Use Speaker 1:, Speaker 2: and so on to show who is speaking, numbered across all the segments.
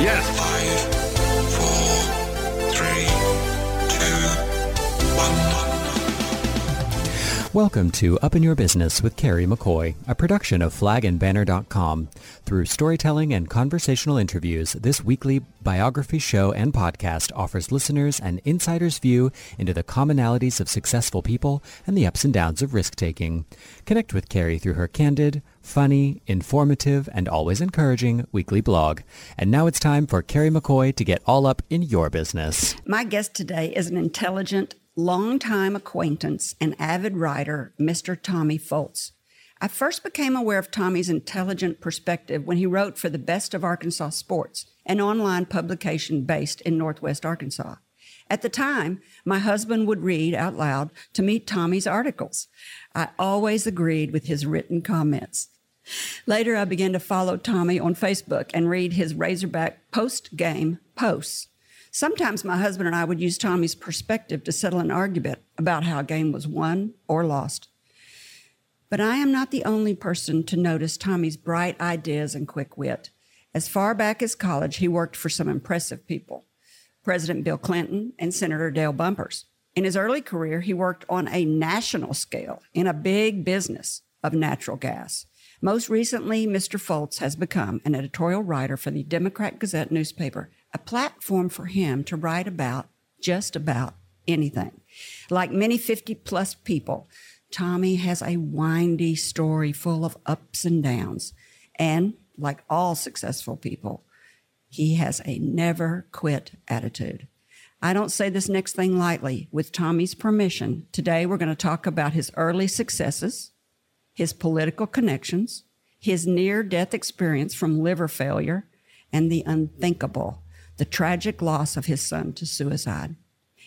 Speaker 1: Yes.
Speaker 2: Welcome to Up in Your Business with Kerry McCoy, a production of flagandbanner.com. Through storytelling and conversational interviews, this weekly biography show and podcast offers listeners an insider's view into the commonalities of successful people and the ups and downs of risk-taking. Connect with Kerry through her candid, funny, informative, and always encouraging weekly blog. And now it's time for Kerry McCoy to get all up in your business.
Speaker 3: My guest today is an intelligent, longtime acquaintance and avid writer, Mr. Tommy Foltz. I first became aware of Tommy's intelligent perspective when he wrote for the Best of Arkansas Sports, an online publication based in Northwest Arkansas. At the time, my husband would read out loud to me Tommy's articles. I always agreed with his written comments. Later, I began to follow Tommy on Facebook and read his Razorback post game posts. Sometimes my husband and I would use Tommy's perspective to settle an argument about how a game was won or lost. But I am not the only person to notice Tommy's bright ideas and quick wit. As far back as college, he worked for some impressive people President Bill Clinton and Senator Dale Bumpers. In his early career, he worked on a national scale in a big business of natural gas. Most recently, Mr. Foltz has become an editorial writer for the Democrat Gazette newspaper, a platform for him to write about just about anything. Like many 50 plus people, Tommy has a windy story full of ups and downs. And like all successful people, he has a never quit attitude. I don't say this next thing lightly. With Tommy's permission, today we're going to talk about his early successes, his political connections, his near death experience from liver failure, and the unthinkable, the tragic loss of his son to suicide.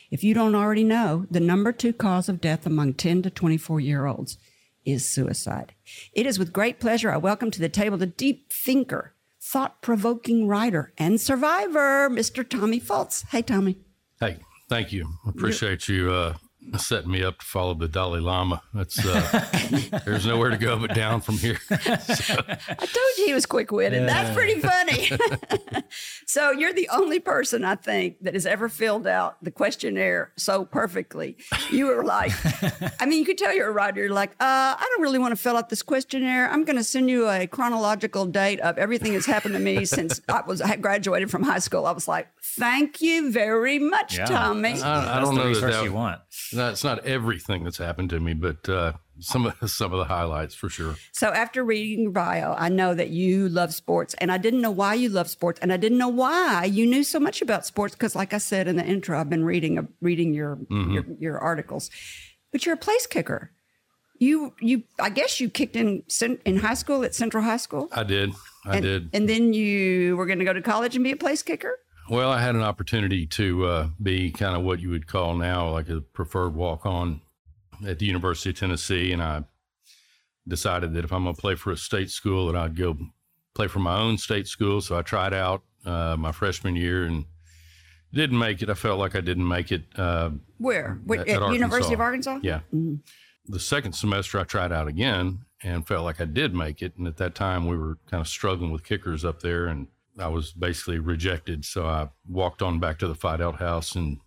Speaker 3: If you don't already know, the number two cause of death among 10 to 24 year olds is suicide. It is with great pleasure I welcome to the table the deep thinker, thought provoking writer, and survivor, Mr. Tommy Foltz. Hey, Tommy.
Speaker 1: Hey, thank you. Appreciate you uh, setting me up to follow the Dalai Lama. That's uh, there's nowhere to go but down from here.
Speaker 3: I told you he was quick witted. That's pretty funny. so you're the only person I think that has ever filled out the questionnaire so perfectly. You were like, I mean, you could tell you're a writer. You're like, uh, I don't really want to fill out this questionnaire. I'm going to send you a chronological date of everything that's happened to me since I was I graduated from high school. I was like, thank you very much,
Speaker 4: Yeah.
Speaker 3: Tommy.
Speaker 1: I, I don't know that, that
Speaker 4: you want.
Speaker 1: That's not everything that's happened to me, but uh, some of some of the highlights for sure.
Speaker 3: So after reading your bio, I know that you love sports, and I didn't know why you love sports, and I didn't know why you knew so much about sports because, like I said in the intro, I've been reading uh, reading your, your your articles. But you're a place kicker. You you I guess you kicked in in high school at Central High School,
Speaker 1: I did. I
Speaker 3: and,
Speaker 1: did.
Speaker 3: and then you were going to go to college and be a place kicker.
Speaker 1: Well, I had an opportunity to uh, be kind of what you would call now like a preferred walk on at the University of Tennessee. And I decided that if I'm going to play for a state school, that I'd go play for my own state school. So I tried out uh, my freshman year and didn't make it. I felt like I didn't make it. Uh,
Speaker 3: Where?
Speaker 1: At-
Speaker 3: at,
Speaker 1: at
Speaker 3: University of Arkansas?
Speaker 1: yeah. The second semester, I tried out again and felt like I did make it. And at that time, we were kind of struggling with kickers up there, and I was basically rejected. So I walked on back to the Fight Out House and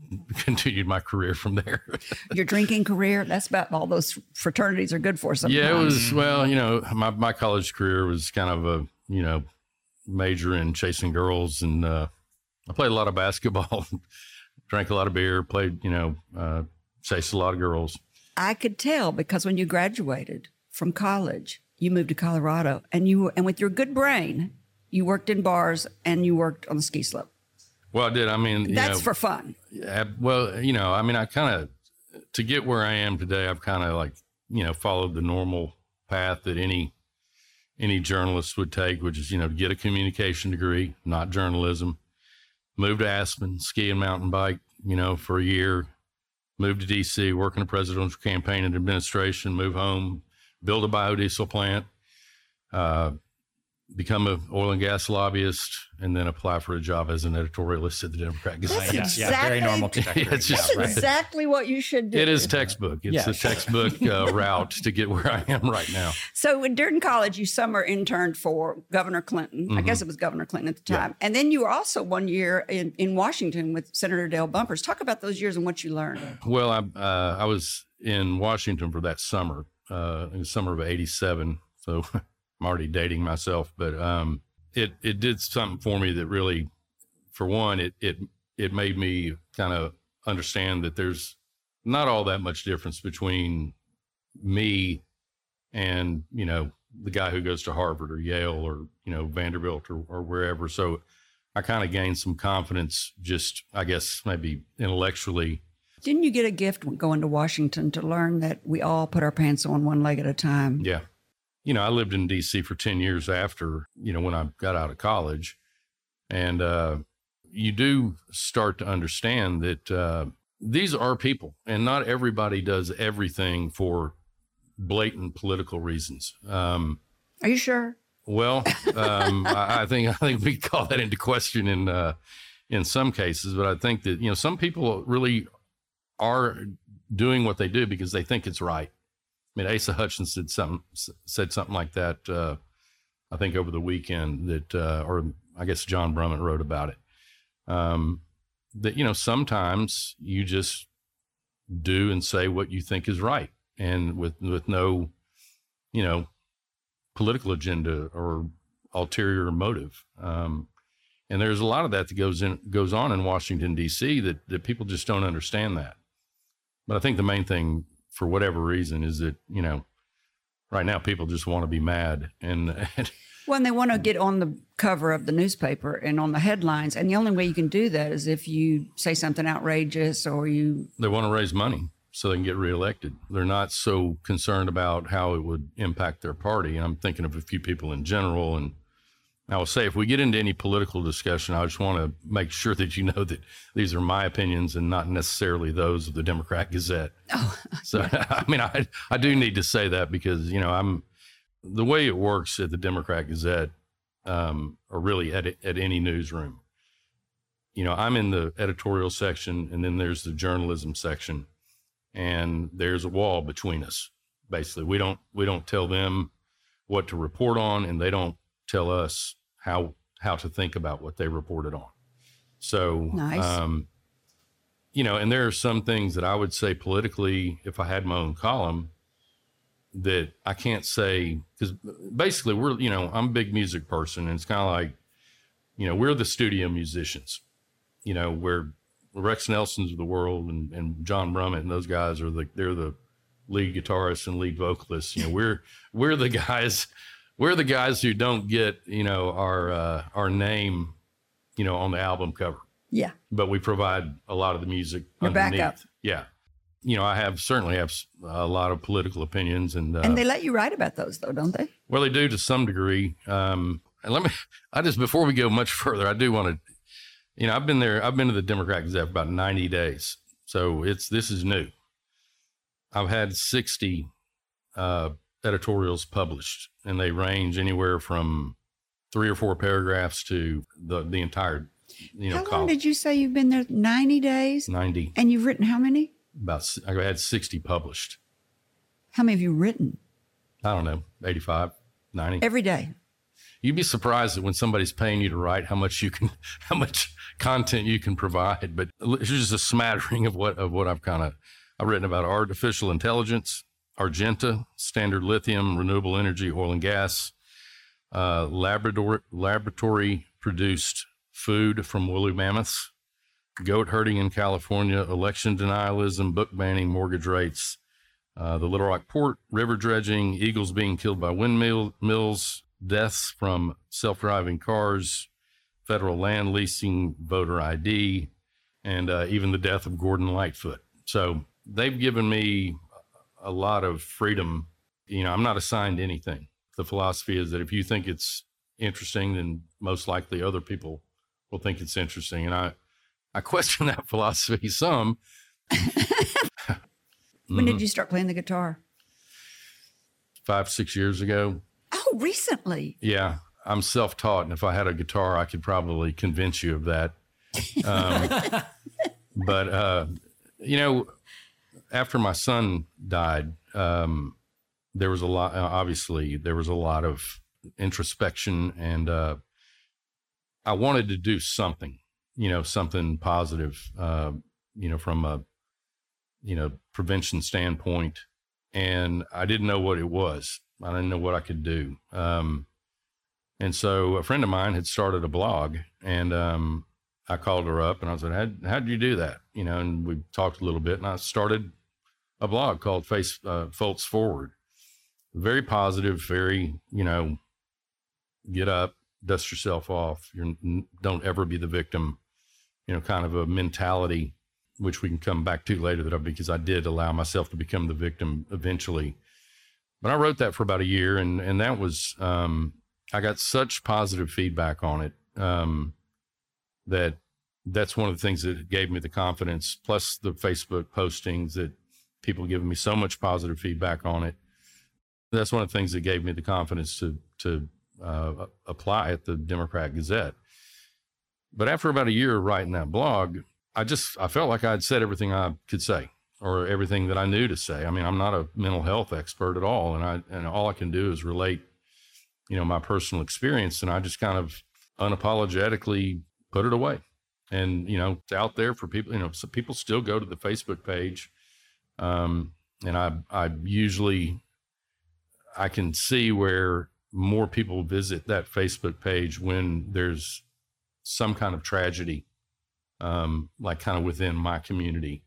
Speaker 1: continued my career from there.
Speaker 3: Your drinking career. That's about all those fraternities are good for. Sometimes.
Speaker 1: yeah, it was, well, you know, my, my college career was kind of a, you know, major in chasing girls. And uh, I played a lot of basketball, drank a lot of beer, played, you know, uh, chased a lot of girls.
Speaker 3: I could tell because when you graduated from college, you moved to Colorado, and you and with your good brain, you worked in bars and you worked on the ski slope.
Speaker 1: Well, I did. I mean,
Speaker 3: That's
Speaker 1: know,
Speaker 3: for fun.
Speaker 1: Yeah, well, you know, I mean, I kind of to get where I am today, I've kind of like you know followed the normal path that any any journalist would take, which is you know get a communication degree, not journalism. Move to Aspen, ski and mountain bike, you know, for a year. Move to DC, work in a presidential campaign and administration. Move home, build a biodiesel plant. Uh, become an oil and gas lobbyist, and then apply for a job as an editorialist at the Democrat Gazette.
Speaker 3: That's
Speaker 4: yeah, yeah, very
Speaker 3: exactly-
Speaker 4: normal trajectory.
Speaker 1: It's just-
Speaker 4: yeah,
Speaker 3: That's
Speaker 4: right.
Speaker 3: exactly what you should do.
Speaker 1: It is textbook. It's
Speaker 4: Yeah.
Speaker 1: a textbook uh, route to get where I am right now.
Speaker 3: So when- during college, you summer interned for Governor Clinton. I guess it was Governor Clinton at the
Speaker 1: Mm-hmm. Yeah.
Speaker 3: time. And then you were also one year in, in Washington with Senator Dale Bumpers. Talk about those years and what you learned.
Speaker 1: Well, I uh, I was in Washington for that summer, uh, in the summer of '87. So I'm already dating myself, but um, it it did something for me that really, for one, it it it made me kind of understand that there's not all that much difference between me and you know the guy who goes to Harvard or Yale or you know Vanderbilt or, or wherever. So I kind of gained some confidence, just I guess maybe intellectually.
Speaker 3: Didn't you get a gift going to Washington to learn that we all put our pants on one leg at a time?
Speaker 1: Yeah. You know, I lived in DC for 10 years after, you know, when I got out of college. And uh, you do start to understand that uh, these are people, and not everybody does everything for blatant political reasons. Um,
Speaker 3: Are you sure?
Speaker 1: well, um, I, I think I think we call that into question in uh, in some cases, but I think that you know some people really are doing what they do because they think it's right. I mean, Asa Hutchinson did something said something like that. Uh, I think over the weekend that, uh, or I guess John Brummett wrote about it. Um, that you know sometimes you just do and say what you think is right, and with with no, you know, political agenda or ulterior motive. Um, and there's a lot of that that goes in goes on in Washington D.C. that that people just don't understand that. But I think the main thing, for whatever reason, is that you know, right now people just want to be mad, and,
Speaker 3: Well, they want to get on the cover of the newspaper and on the headlines. And the only way you can do that is if you say something outrageous or you.
Speaker 1: they want to raise money so they can get reelected. They're not so concerned about how it would impact their party. And I'm thinking of a few people in general. And I will say, if we get into any political discussion, I just want to make sure that you know that these are my opinions and not necessarily those of the Democrat Gazette. so, I mean, I, I do need to say that because, you know, I'm the way it works at the Democrat Gazette, um, or really at, at any newsroom. You know, I'm in the editorial section and then there's the journalism section and there's a wall between us. Basically, we don't we don't tell them what to report on, and they don't tell us how how to think about what they reported on. So,
Speaker 3: Nice.
Speaker 1: um, you know, and there are some things that I would say politically, if I had my own column, that I can't say because basically we're you know I'm a big music person, and it's kind of like you know we're the studio musicians. You know, we're Rex Nelson's of the world and, and John Brummett and those guys are the they're the lead guitarists and lead vocalists. You know, we're we're the guys we're the guys who don't get you know our uh, our name you know on the album cover,
Speaker 3: Yeah.
Speaker 1: but we provide a lot of the music
Speaker 3: Your
Speaker 1: underneath.
Speaker 3: backup.
Speaker 1: Yeah, you know, I have certainly have a lot of political opinions and uh,
Speaker 3: And they let you write about those, though, don't they?
Speaker 1: well, they do to some degree. Um, and let me, I just, before we go much further, I do want to, you know, I've been there, I've been to the Democrat Gazette for about 90 days. So it's, this is new. I've had 60 uh, editorials published, and they range anywhere from three or four paragraphs to the, the entire, you know,
Speaker 3: how long
Speaker 1: column.
Speaker 3: did you say you've been there? 90 days?
Speaker 1: 90,
Speaker 3: And you've written how many?
Speaker 1: about, I had 60 published.
Speaker 3: How many have you written?
Speaker 1: I don't know, 85, 90.
Speaker 3: Every day.
Speaker 1: You'd be surprised that when somebody's paying you to write, how much you can, how much content you can provide. But it's just a smattering of what of what I've kind of I've written about artificial intelligence, Argenta, Standard Lithium, renewable energy, oil and gas, uh, laboratory laboratory produced food from woolly mammoths, goat herding in California, election denialism, book banning, mortgage rates, uh, the Little Rock Port, river dredging, eagles being killed by windmill mills, deaths from self driving cars, federal land leasing, voter ID, and uh, even the death of Gordon Lightfoot. So they've given me a lot of freedom. You know, I'm not assigned anything. The philosophy is that if you think it's interesting, then most likely other people will think it's interesting. And I, I question that philosophy some.
Speaker 3: When did you start playing the guitar?
Speaker 1: Five, six years ago,
Speaker 3: Oh, recently.
Speaker 1: Yeah. I'm self taught, and if I had a guitar, I could probably convince you of that. Um, but uh, you know, after my son died, um, there was a lot. uh, Obviously, there was a lot of introspection, and uh, I wanted to do something. You know, something positive. Uh, you know, from a you know prevention standpoint, and I didn't know what it was. I didn't know what I could do. Um, and so a friend of mine had started a blog, and um, I called her up and I said, "How how did you do that?" You know, and we talked a little bit, and I started a blog called Face uh, Foltz Forward. Very positive, very you know, get up, dust yourself off. You're don't ever be the victim. You know, kind of a mentality, which we can come back to later. That I, because I did allow myself to become the victim eventually. But I wrote that for about a year, and and that was um, I got such positive feedback on it um, that that's one of the things that gave me the confidence. Plus the Facebook postings that people giving me so much positive feedback on it. That's one of the things that gave me the confidence to to uh, apply at the Democrat Gazette. But after about a year of writing that blog, I just I felt like I'd said everything I could say or everything that I knew to say. I mean, I'm not a mental health expert at all, and I and all I can do is relate, you know, my personal experience, and I just kind of unapologetically put it away, and you know, it's out there for people. You know, so people still go to the Facebook page, um, and I I usually I can see where more people visit that Facebook page when there's some kind of tragedy, um, like kind of within my community.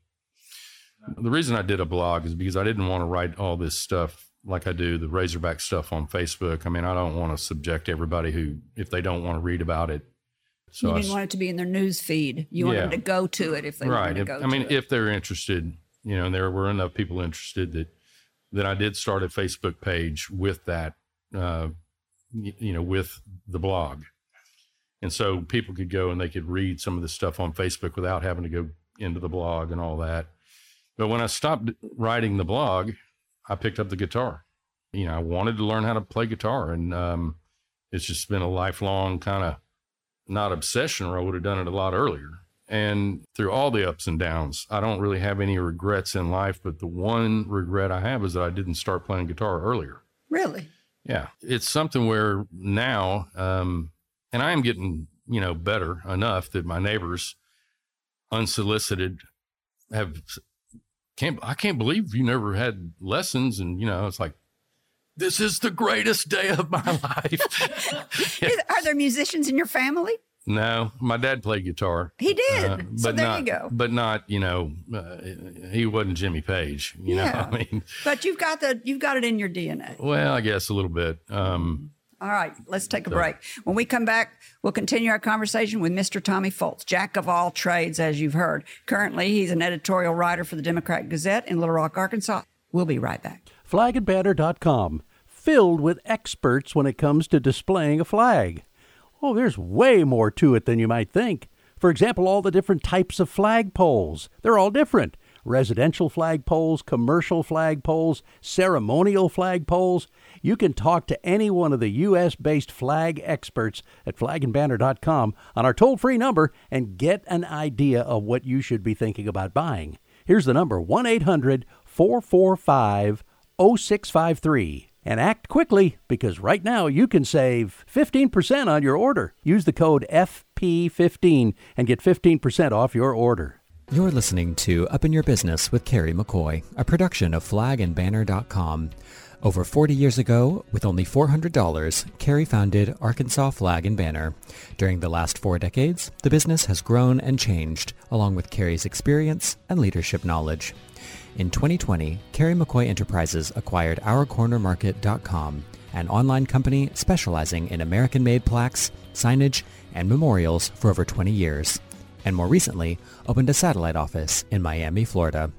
Speaker 1: The reason I did a blog is because I didn't want to write all this stuff like I do the Razorback stuff on Facebook. I mean, I don't want to subject everybody who, if they don't want to read about it.
Speaker 3: So
Speaker 1: you
Speaker 3: didn't
Speaker 1: s-
Speaker 3: want it to be in their news feed. You wanted
Speaker 1: Yeah.
Speaker 3: them to go to it if they
Speaker 1: right.
Speaker 3: wanted to
Speaker 1: If,
Speaker 3: go
Speaker 1: I mean,
Speaker 3: it.
Speaker 1: if they're interested, you know, and there were enough people interested that that I did start a Facebook page with that, uh, you know, with the blog, and so people could go and they could read some of the stuff on Facebook without having to go into the blog and all that. But when I stopped writing the blog, I picked up the guitar. You know, I wanted to learn how to play guitar, and um, it's just been a lifelong kind of not obsession, or I would have done it a lot earlier. And through all the ups and downs, I don't really have any regrets in life. But the one regret I have is that I didn't start playing guitar earlier.
Speaker 3: really?
Speaker 1: Yeah, it's something where now, um, and I am getting you know better enough that my neighbors, unsolicited, have can't I can't believe you never had lessons, and you know it's like this is the greatest day of my life.
Speaker 3: Is- Are there musicians in your family?
Speaker 1: No, my dad played guitar.
Speaker 3: He did.
Speaker 1: Uh,
Speaker 3: so there
Speaker 1: not,
Speaker 3: you go.
Speaker 1: But not, you know, uh, he wasn't Jimmy Page. You
Speaker 3: Yeah.
Speaker 1: know, I mean,
Speaker 3: But you've got the you've got it in your DNA.
Speaker 1: well, I guess a little bit. Um,
Speaker 3: All right, let's take a break. When we come back, we'll continue our conversation with Mr. Tommy Foltz, jack of all trades, as you've heard. Currently, he's an editorial writer for the Democrat Gazette in Little Rock, Arkansas. We'll be right back.
Speaker 4: flagandbanner.com, filled with experts when it comes to displaying a flag. Oh, there's way more to it than you might think. For example, all the different types of flagpoles. They're all different. Residential flagpoles, commercial flagpoles, ceremonial flagpoles. You can talk to any one of the U.S. based flag experts at flagandbanner.com on our toll free number and get an idea of what you should be thinking about buying. Here's the number 1 800 445 0653. And act quickly because right now you can save 15% on your order. Use the code FP15 and get 15% off your order.
Speaker 2: You're listening to Up in Your Business with Kerry McCoy, a production of flagandbanner.com. Over 40 years ago, with only $400, Kerry founded Arkansas Flag and Banner. During the last four decades, the business has grown and changed, along with Kerry's experience and leadership knowledge. In 2020, Kerry McCoy Enterprises acquired OurCornerMarket.com, an online company specializing in American-made plaques, signage, and memorials for over 20 years, and more recently opened a satellite office in Miami, Florida.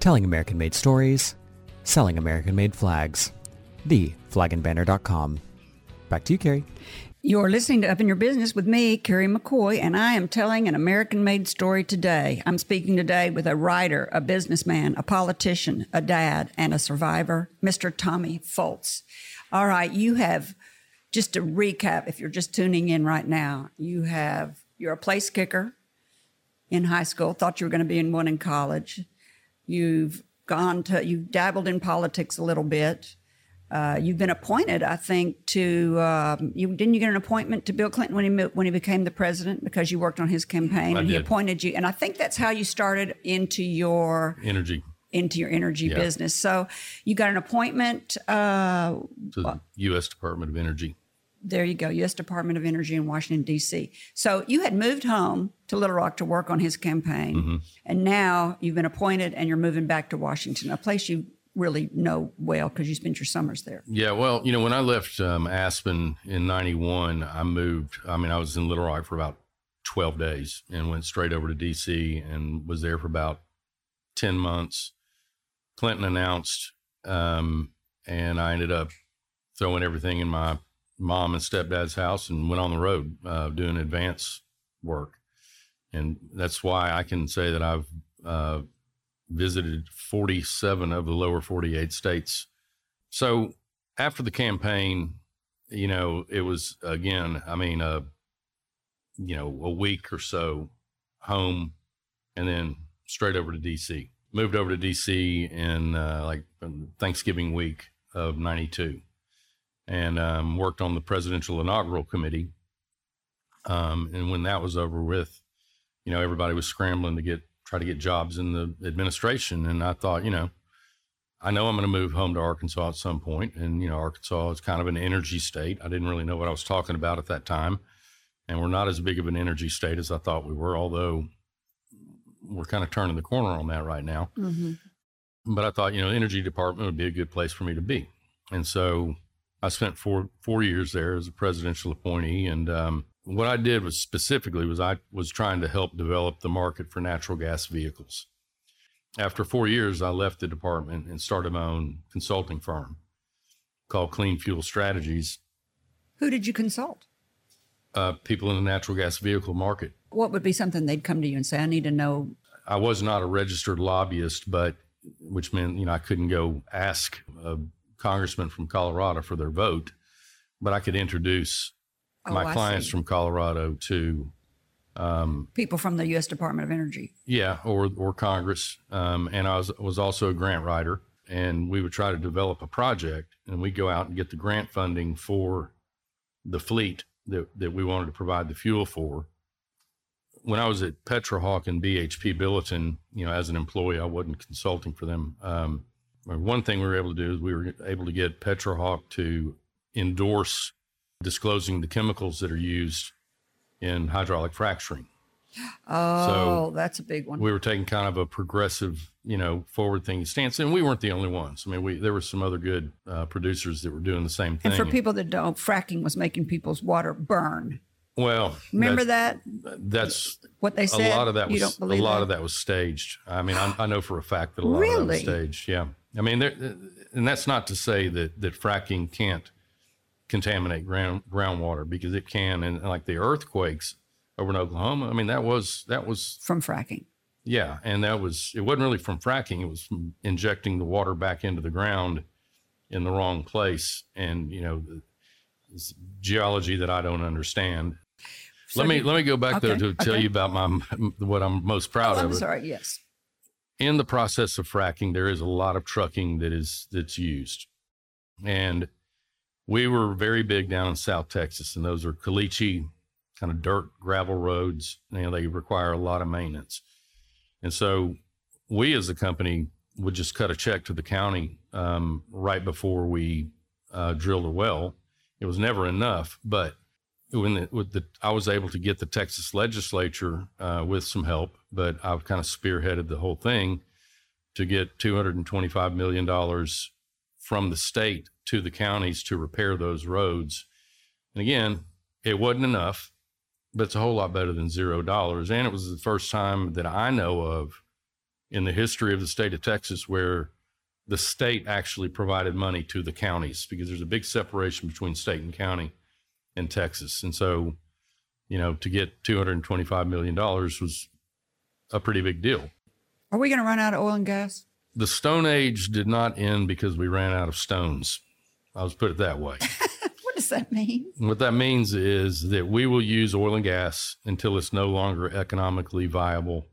Speaker 2: Telling American-made stories, selling American-made flags. The flagandbanner.com. Back to you, Kerry.
Speaker 3: You're listening to Up in Your Business with me, Kerry McCoy, and I am telling an American made story today. I'm speaking today with a writer, a businessman, a politician, a dad, and a survivor, Mr. Tommy Foltz. All right, you have just to recap, if you're just tuning in right now, you have you're a place kicker in high school. Thought you were going to be in one in college. You've gone to you've dabbled in politics a little bit. Uh, you've been appointed, I think, to um, you. Didn't you get an appointment to Bill Clinton when he when he became the president because you worked on his campaign
Speaker 1: I
Speaker 3: and he appointed you. And I think that's how you started into your
Speaker 1: Energy
Speaker 3: into your energy
Speaker 1: Yeah.
Speaker 3: business. So you got an appointment. Uh,
Speaker 1: to the U.S. Department of Energy.
Speaker 3: there you go, U.S. Department of Energy in Washington D.C. So you had moved home to Little Rock to work on his campaign,
Speaker 1: Mm-hmm.
Speaker 3: and now you've been appointed and you're moving back to Washington, a place you really know well because you spent your summers there.
Speaker 1: Yeah, well, you know, when I left um, Aspen in '91, I moved. I mean, I was in Little Rock for about 12 days and went straight over to DC and was there for about 10 months. Clinton announced, um, and I ended up throwing everything in my mom and stepdad's house and went on the road uh, doing advance work. And that's why I can say that I've uh, visited 47 of the lower 48 states. So after the campaign, you know, it was again, I mean, uh, you know, a week or so home and then straight over to DC. Moved over to DC in uh, like Thanksgiving week of 92 and um, worked on the presidential inaugural committee. Um, and when that was over with, you know, everybody was scrambling to get try to get jobs in the administration. And I thought, you know, I know I'm going to move home to Arkansas at some point, and you know, Arkansas is kind of an energy state. I didn't really know what I was talking about at that time, and we're not as big of an energy state as I thought we were. Although we're kind of turning the corner on that right now. But I thought, you know, the energy department would be a good place for me to be, and so I spent four four years there as a presidential appointee, and um, what I did was specifically was I was trying to help develop the market for natural gas vehicles. After four years, I left the department and started my own consulting firm called Clean Fuel Strategies.
Speaker 3: Who did you consult?
Speaker 1: Uh, people in the natural gas vehicle market.
Speaker 3: What would be something they'd come to you and say, I need to know?
Speaker 1: I was not a registered lobbyist, but which meant you know I couldn't go ask a congressman from Colorado for their vote, but I could introduce
Speaker 3: Oh,
Speaker 1: my
Speaker 3: I
Speaker 1: clients
Speaker 3: see.
Speaker 1: from Colorado to
Speaker 3: people from the U.S. Department of Energy.
Speaker 1: Yeah, or or Congress. Um, and I was was also a grant writer, and we would try to develop a project, and we'd go out and get the grant funding for the fleet that that we wanted to provide the fuel for. When I was at Petrohawk and BHP Billiton, you know, as an employee, I wasn't consulting for them. Um, one thing we were able to do is we were able to get Petrohawk to endorse disclosing the chemicals that are used in hydraulic fracturing.
Speaker 3: Oh, that's a big one.
Speaker 1: we were taking kind of a progressive, you know, forward thinking stance, and we weren't the only ones. I mean, we there were some other good uh, producers that were doing the same thing.
Speaker 3: And for people that don't, fracking was making people's water burn.
Speaker 1: well,
Speaker 3: Remember that?
Speaker 1: That's
Speaker 3: What they said?
Speaker 1: a lot of that was a lot
Speaker 3: that?
Speaker 1: of that was staged. I mean, I, I know for a fact that a lot of that was staged. Yeah, I mean, there, and that's not to say that that fracking can't contaminate ground groundwater because it can, and like the earthquakes over in Oklahoma. I mean, that was that was
Speaker 3: from fracking.
Speaker 1: Yeah, and that was it wasn't really from fracking; it was from injecting the water back into the ground in the wrong place, and you know, the, geology that I don't understand. let me
Speaker 3: you-
Speaker 1: let me go back there
Speaker 3: Okay,
Speaker 1: to tell you about my what I'm most proud
Speaker 3: Oh,
Speaker 1: of.
Speaker 3: I'm sorry. Yes.
Speaker 1: In the process of fracking, there is a lot of trucking that is that's used, and we were very big down in South Texas, and those are caliche kind of dirt gravel roads. You know, they require a lot of maintenance. And so we as a company would just cut a check to the county um, right before we uh, drilled a well. It was never enough, but when the, the, I was able to get the Texas legislature uh, with some help, but I've kind of spearheaded the whole thing to get $225 million from the state to the counties to repair those roads. And again, it wasn't enough, but it's a whole lot better than zero dollars. And it was the first time that I know of in the history of the state of Texas where the state actually provided money to the counties because there's a big separation between state and county in Texas. And so, you know, to get $225 million was a pretty big deal.
Speaker 3: Are we going to run out of oil and gas?
Speaker 1: The Stone Age did not end because we ran out of stones. I'll just put it that way.
Speaker 3: What What does that mean?
Speaker 1: What that means is that we will use oil and gas until it's no longer economically viable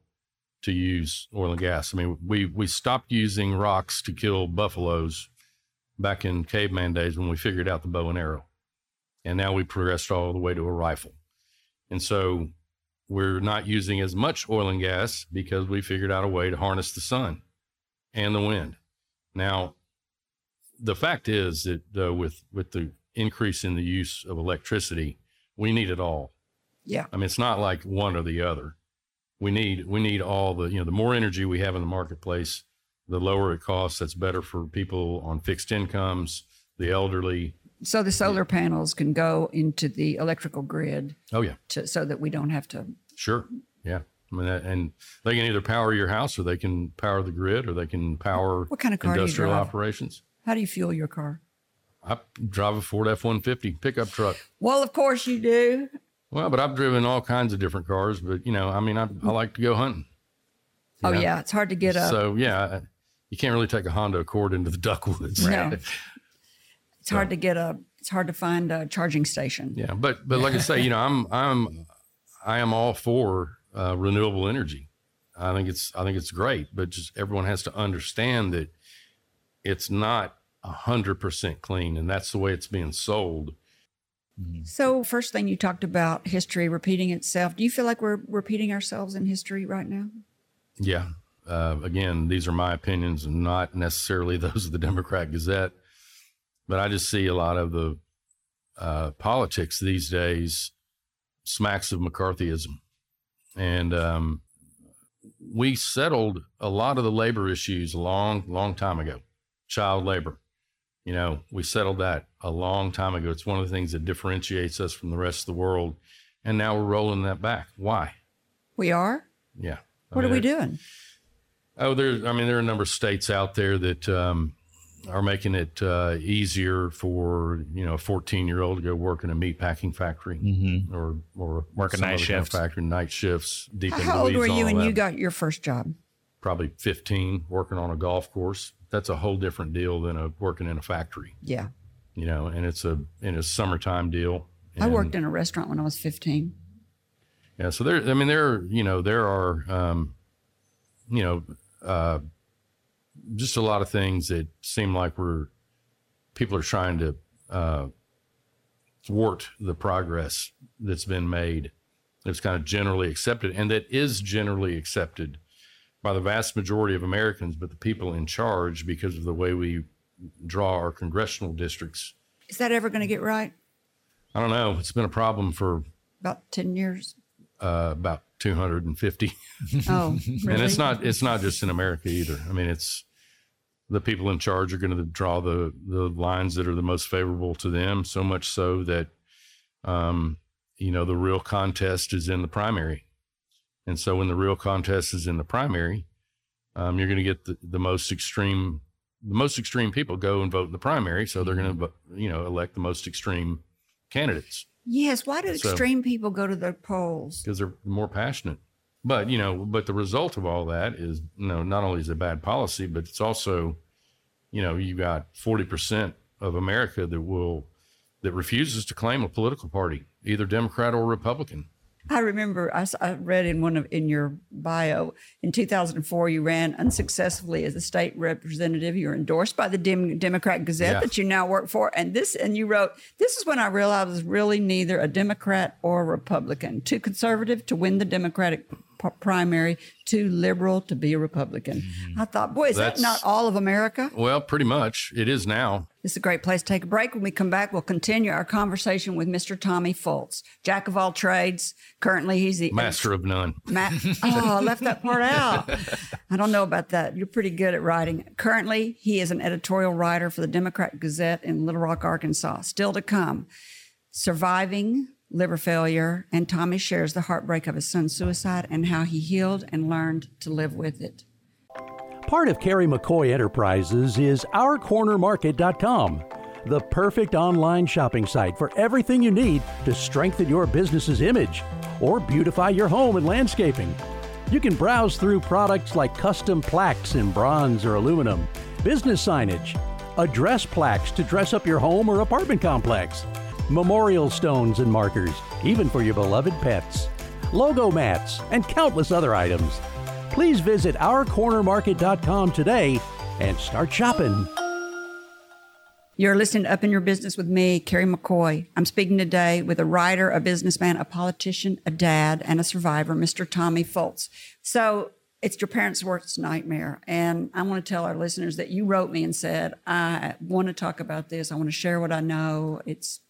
Speaker 1: to use oil and gas. I mean, we we stopped using rocks to kill buffaloes back in caveman days when we figured out the bow and arrow, and now we progressed all the way to a rifle, and so we're not using as much oil and gas because we figured out a way to harness the sun and the wind. Now, the fact is that uh, with with the increase in the use of electricity, we need it all.
Speaker 3: Yeah.
Speaker 1: I mean, it's not like one or the other. We need we need all the you know the more energy we have in the marketplace, the lower it costs. That's better for people on fixed incomes, the elderly.
Speaker 3: So the solar panels can go into the electrical grid
Speaker 1: Oh yeah,
Speaker 3: to, so that we don't have to.
Speaker 1: sure, yeah. I mean, that, and they can either power your house, or they can power the grid, or they can power
Speaker 3: What kind of car
Speaker 1: industrial operations.
Speaker 3: How do you fuel your car?
Speaker 1: I drive a Ford F one fifty pickup truck.
Speaker 3: Well, of course you do.
Speaker 1: Well, but I've driven all kinds of different cars. But you know, I mean, I, I like to go hunting.
Speaker 3: Oh
Speaker 1: Yeah.
Speaker 3: yeah, it's hard to get up.
Speaker 1: So yeah, you can't really take a Honda Accord into the duck woods.
Speaker 3: No. It's hard to get a. It's hard to find a charging station.
Speaker 1: Yeah, but but like I say, you know, I'm I'm I am all for uh, renewable energy. I think it's I think it's great, but just everyone has to understand that it's not a hundred percent clean, and that's the way it's being sold.
Speaker 3: So first thing you talked about history repeating itself. Do you feel like we're repeating ourselves in history right now?
Speaker 1: Yeah. Uh, again, these are my opinions and not necessarily those of the Democrat Gazette. But I just see a lot of the uh, politics these days smacks of McCarthyism. And um, we settled a lot of the labor issues a long, long time ago. Child labor. You know, we settled that a long time ago. It's one of the things that differentiates us from the rest of the world. And now we're rolling that back. Why?
Speaker 3: We are.
Speaker 1: Yeah. I
Speaker 3: What
Speaker 1: mean,
Speaker 3: are we doing?
Speaker 1: Oh, there's, I mean, there are a number of states out there that um, are making it uh, easier for, you know, a 14 year old to go work in a meat packing factory or, or
Speaker 5: Work a
Speaker 1: some
Speaker 5: night
Speaker 1: other kind of
Speaker 5: shift.
Speaker 1: factory, night shifts, deep into the
Speaker 3: How old were you when you got your first job?
Speaker 1: Probably 15 working on a golf course. That's a whole different deal than a working in a factory,
Speaker 3: Yeah,
Speaker 1: you know, and it's a, in a summertime deal.
Speaker 3: I worked in a restaurant when I was 15.
Speaker 1: Yeah. So there, I mean, there, you know, there are, um, you know, uh, just a lot of things that seem like we're, people are trying to uh, thwart the progress that's been made. That's kind of generally accepted and that is generally accepted by the vast majority of Americans, but the people in charge because of the way we draw our congressional districts.
Speaker 3: Is that ever going to get right?
Speaker 1: I don't know. It's been a problem for
Speaker 3: About 10 years?
Speaker 1: uh, about 250.
Speaker 3: Oh, really?
Speaker 1: and it's not it's not just in America either. I mean, it's the people in charge are going to draw the the lines that are the most favorable to them. So much so that, um, you know, the real contest is in the primary, and so when the real contest is in the primary, um, you're going to get the, the most extreme. The most extreme people go and vote in the primary, so they're going to, you know, elect the most extreme candidates
Speaker 3: Yes. Why do
Speaker 1: So-
Speaker 3: extreme people go to the polls?
Speaker 1: because they're more passionate. But you know, but the result of all that is, you know, not only is it bad policy, but it's also, you know, you got forty percent of America that will that refuses to claim a political party, either Democrat or Republican.
Speaker 3: I remember I read in one of in your bio in 2004 you ran unsuccessfully as a state representative. You were endorsed by the Dem- Democrat Gazette that you now work for, and this and you wrote this is when I realized I was really neither a Democrat or a Republican. Too conservative to win the Democratic p- primary, too liberal to be a Republican. Mm-hmm. I thought, boy, is
Speaker 1: That's-
Speaker 3: that not all of America?
Speaker 1: Well, pretty much it is now.
Speaker 3: This is a great place to take a break. When we come back, we'll continue our conversation with Mr. Tommy Foltz, jack of all trades. Currently, he's the
Speaker 1: Master of none.
Speaker 3: Matt. Oh, I left that part out. I don't know about that. You're pretty good at writing. Currently, he is an editorial writer for the Democrat Gazette in Little Rock, Arkansas. Still to come, surviving liver failure, and Tommy shares the heartbreak of his son's suicide and how he healed and learned to live with it.
Speaker 4: Part of Kerry McCoy Enterprises is OurCornerMarket.com, the perfect online shopping site for everything you need to strengthen your business's image or beautify your home and landscaping. You can browse through products like custom plaques in bronze or aluminum, business signage, address plaques to dress up your home or apartment complex, memorial stones and markers, even for your beloved pets, logo mats, and countless other items. Please visit ourcornermarket.com today and start shopping.
Speaker 3: You're listening to Up in Your Business with me, Kerry McCoy. I'm speaking today with a writer, a businessman, a politician, a dad, and a survivor, Mr. Tommy Foltz. So it's your parents' worst nightmare. And I want to tell our listeners that you wrote me and said, I want to talk about this. I want to share what I know. It's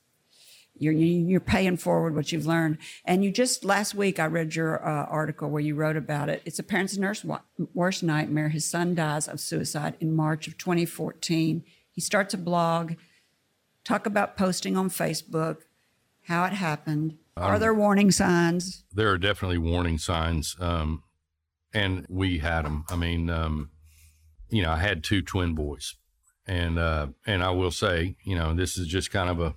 Speaker 3: you're, you're paying forward what you've learned. And you just last week, I read your uh, article where you wrote about it. It's a parent's nurse worst nightmare. His son dies of suicide in March of 2014. He starts a blog, talk about posting on Facebook, how it happened. Are
Speaker 1: Um,
Speaker 3: there warning signs?
Speaker 1: There are definitely warning signs, um, and we had them. I mean, um, you know, I had two twin boys, and uh, and I will say, you know, this is just kind of a,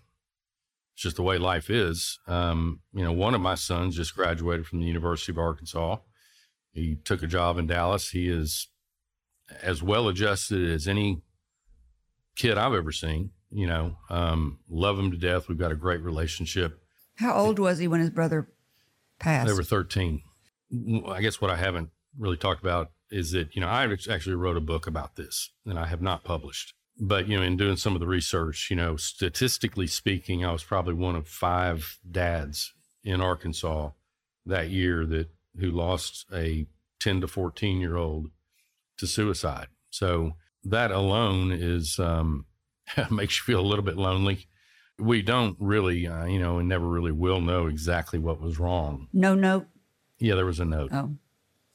Speaker 1: it's just the way life is. Um, you know, one of my sons just graduated from the University of Arkansas. He took a job in Dallas. He is as well adjusted as any kid I've ever seen. You know, um, love him to death. We've got a great relationship.
Speaker 3: How old was he when his brother passed?
Speaker 1: They were 13. I guess what I haven't really talked about is that, you know, I actually wrote a book about this and I have not published. But, you know, in doing some of the research, you know, statistically speaking, I was probably one of five dads in Arkansas that year that who lost a 10 to 14 year old to suicide. So that alone is, um, makes you feel a little bit lonely. We don't really, uh, you know, and never really will know exactly what was wrong.
Speaker 3: no note.
Speaker 1: Yeah, there was a note.
Speaker 3: Oh,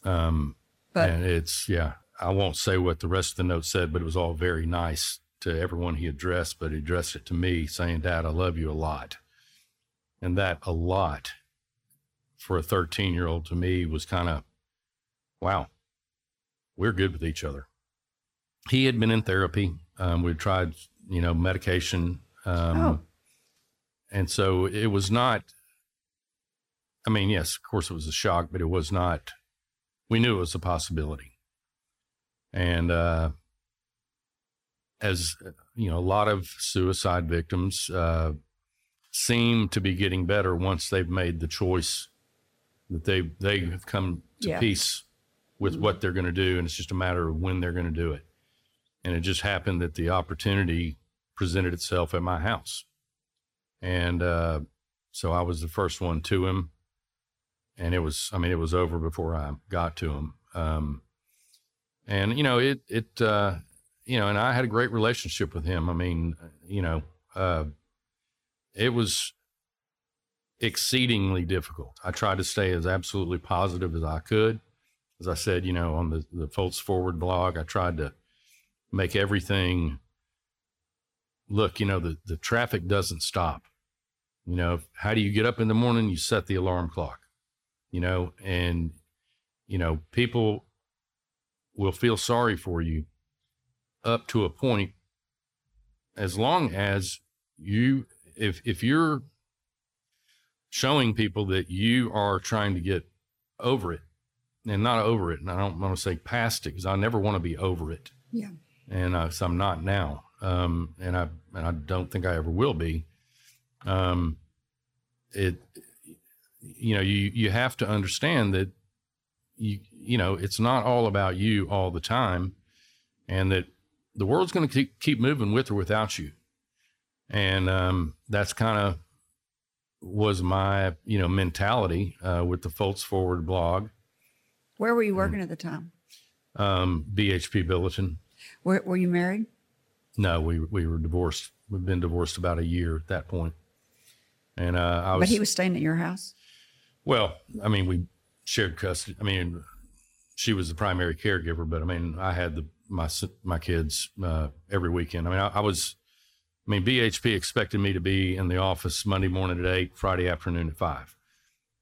Speaker 1: Um,
Speaker 3: but
Speaker 1: and it's, yeah, I won't say what the rest of the note said, but it was all very nice to everyone he addressed, but he addressed it to me saying, Dad, I love you a lot. And that a lot for a 13 year old to me was kind of, wow, we're good with each other. He had been in therapy. Um, we tried, you know, medication. Um,
Speaker 3: Oh.
Speaker 1: And so it was not, I mean, yes, of course it was a shock, but it was not, we knew it was a possibility. And uh, as you know, a lot of suicide victims uh, seem to be getting better once they've made the choice that they they have come to
Speaker 3: Yeah.
Speaker 1: peace with what they're going to do, and it's just a matter of when they're going to do it. And it just happened that the opportunity presented itself at my house, and uh, so I was the first one to him, and it was I mean it was over before I got to him. Um, and you know it it uh, you know, and I had a great relationship with him. I mean, you know, uh, it was exceedingly difficult. I tried to stay as absolutely positive as I could. As I said, you know, on the the Foltz Forward blog, I tried to make everything look. You know, the the traffic doesn't stop. You know, how do you get up in the morning? You set the alarm clock. You know, and you know, people will feel sorry for you up to a point as long as you if if you're showing people that you are trying to get over it and not over it and i don't want to say past it because i never want to be over it
Speaker 3: yeah.
Speaker 1: and uh, so i'm not now um, and i and i don't think i ever will be um, it you know you you have to understand that you you know it's not all about you all the time and that the world's going to keep, keep moving with or without you and um, that's kind of was my you know mentality uh, with the Foltz Forward blog,
Speaker 3: Where were you working at the time?
Speaker 1: um, BHP Billiton.
Speaker 3: Were, were you married?
Speaker 1: No, we we were divorced. We've been divorced about a year at that point. point, and uh, I was.
Speaker 3: but he was staying at your house.
Speaker 1: Well, I mean, we shared custody. I mean, she was the primary caregiver, but I mean, I had the my my kids uh, every weekend. I mean, I, I was. I mean, BHP expected me to be in the office Monday morning at eight, Friday afternoon at five.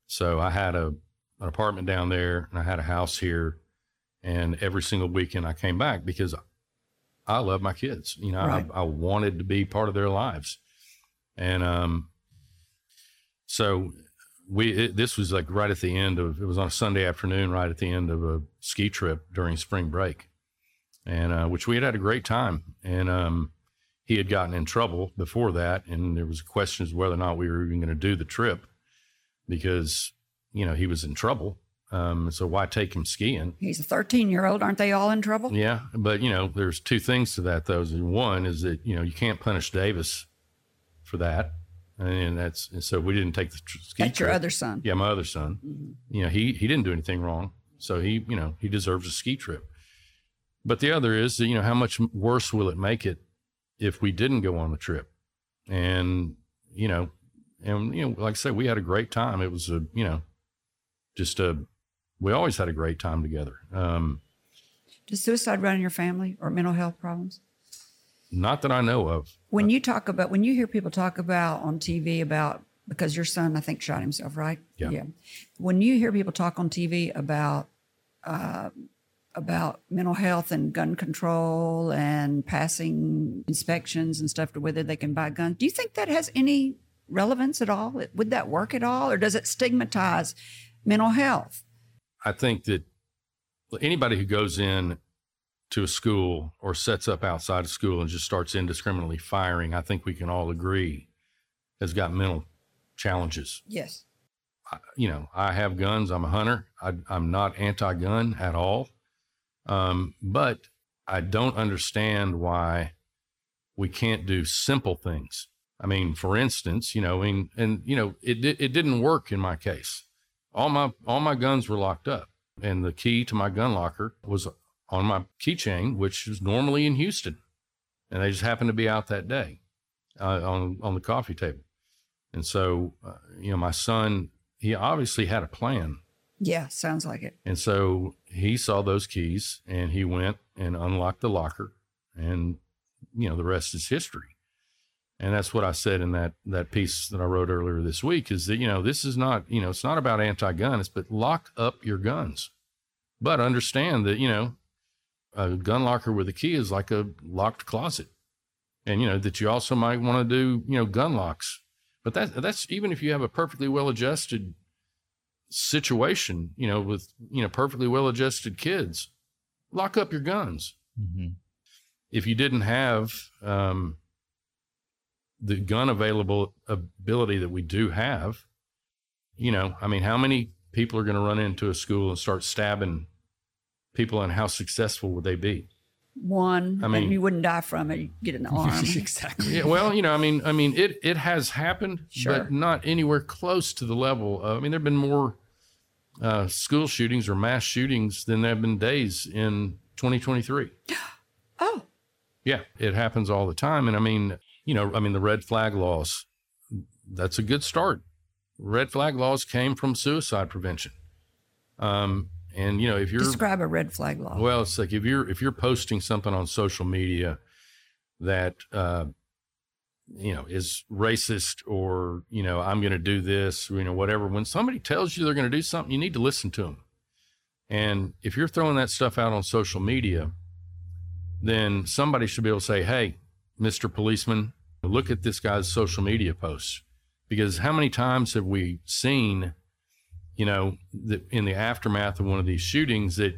Speaker 1: So I had a an apartment down there, and I had a house here, and every single weekend I came back because I love my kids. You know,
Speaker 3: Right.
Speaker 1: I, I wanted to be part of their lives, and um, so we it, this was like right at the end of it was on a Sunday afternoon, right at the end of a ski trip during spring break, and uh, which we had had a great time. And um, he had gotten in trouble before that, and there was questions whether or not we were even going to do the trip because you know he was in trouble. Um, so why take him skiing?
Speaker 3: He's a 13 year old. Aren't they all in trouble?
Speaker 1: Yeah, but you know, there's two things to that. Though, one is that you know you can't punish Davis for that, and that's and so we didn't take the tr- ski.
Speaker 3: That's your
Speaker 1: trip.
Speaker 3: other son.
Speaker 1: Yeah, my other son. You know, he he didn't do anything wrong, so he you know he deserves a ski trip. But the other is, you know, how much worse will it make it if we didn't go on the trip? And you know, and you know, like I said, we had a great time. It was a you know, just a we always had a great time together. Um,
Speaker 3: Does suicide run in your family or mental health problems?
Speaker 1: Not that I know of.
Speaker 3: When you talk about, when you hear people talk about on TV about, because your son, I think, shot himself, right?
Speaker 1: Yeah.
Speaker 3: When you hear people talk on TV about, uh, about mental health and gun control and passing inspections and stuff to whether they can buy guns, do you think that has any relevance at all? Would that work at all? Or does it stigmatize mental health?
Speaker 1: I think that anybody who goes in to a school or sets up outside of school and just starts indiscriminately firing, I think we can all agree has got mental challenges.
Speaker 3: Yes.
Speaker 1: You know, I have guns. I'm a hunter. I, I'm not anti-gun at all. Um, but I don't understand why we can't do simple things. I mean, for instance, you know, I mean, and you know, it it didn't work in my case. All my all my guns were locked up, and the key to my gun locker was on my keychain, which is normally in Houston, and they just happened to be out that day uh, on on the coffee table. And so, uh, you know, my son, he obviously had a plan,
Speaker 3: Yeah, sounds like it.
Speaker 1: and so he saw those keys, and he went and unlocked the locker, and you know, the rest is history. And that's what I said in that that piece that I wrote earlier this week is that you know this is not you know it's not about anti-gun, it's but lock up your guns, but understand that you know a gun locker with a key is like a locked closet, and you know that you also might want to do you know gun locks, but that that's even if you have a perfectly well adjusted situation, you know with you know perfectly well adjusted kids, lock up your guns. If you didn't have um, the gun available ability that we do have, you know, I mean, how many people are going to run into a school and start stabbing people, and how successful would they be?
Speaker 3: One,
Speaker 1: I mean-
Speaker 3: and you wouldn't die from it. You get an arm.
Speaker 5: exactly.
Speaker 1: Yeah, well, you know, I mean, I mean, it it has happened,
Speaker 3: Sure.
Speaker 1: but not anywhere close to the level. Of, I mean, there've been more uh, school shootings or mass shootings than there have been days in 2023.
Speaker 3: oh,
Speaker 1: Yeah, it happens all the time. And I mean, you know, I mean, the red flag laws, that's a good start. Red flag laws came from suicide prevention. Um, and you know, if you're
Speaker 3: describe a red flag law.
Speaker 1: well, it's like if you're if you're posting something on social media that uh, you know is racist or you know I'm going to do this, you know whatever. When somebody tells you they're going to do something, you need to listen to them. And if you're throwing that stuff out on social media, then somebody should be able to say, "Hey, Mr. Policeman, look at this guy's social media posts." Because how many times have we seen, you know, that in the aftermath of one of these shootings that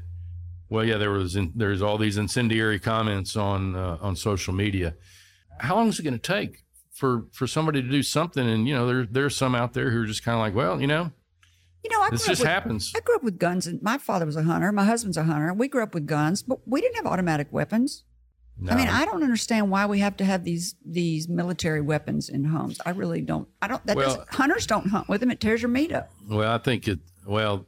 Speaker 1: well, yeah, there was in, there's all these incendiary comments on uh, on social media. How long is it going to take for for somebody to do something? And you know, there there's some out there who are just kind of like, well, you know,
Speaker 3: you know, I
Speaker 1: this just
Speaker 3: with-
Speaker 1: happens.
Speaker 3: I grew up with guns, and my father was a hunter. My husband's a hunter. We grew up with guns, but we didn't have automatic weapons. I mean, I don't understand why we have to have these these military weapons in homes. I really don't. I don't. That
Speaker 1: Well-
Speaker 3: hunters don't hunt with them. It tears your meat up.
Speaker 1: Well, I think it. Well,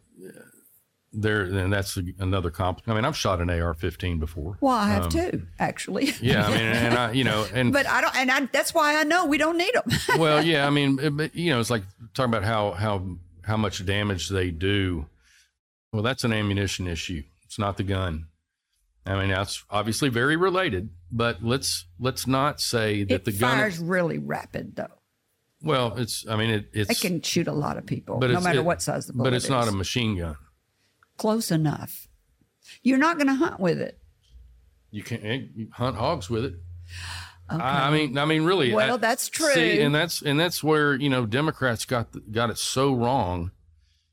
Speaker 1: there, and that's another comp. I mean, I've shot an AR-15 before.
Speaker 3: Well, I have
Speaker 1: Um,
Speaker 3: too, actually.
Speaker 1: Yeah, I mean, and I, you know, and
Speaker 3: but I don't, and I, that's why I know we don't need them.
Speaker 1: well, yeah, I mean, it- but, you know, it's like talking about how how how much damage they do. Well, that's an ammunition issue. It's not the gun. I mean, that's obviously very related, but let's let's not say that
Speaker 3: it
Speaker 1: the gun.
Speaker 3: fires really rapid, though.
Speaker 1: well, it's. I mean, it, it's.
Speaker 3: It can shoot a lot of people,
Speaker 1: but
Speaker 3: no matter
Speaker 1: it-
Speaker 3: what size the bullet
Speaker 1: But it's not a machine gun.
Speaker 3: close enough. You're not going to hunt with it.
Speaker 1: You can't eh, you hunt hogs with it. I, I mean, I mean, really.
Speaker 3: Well,
Speaker 1: I-
Speaker 3: that's true.
Speaker 1: See, and that's and that's where you know Democrats got got it so wrong,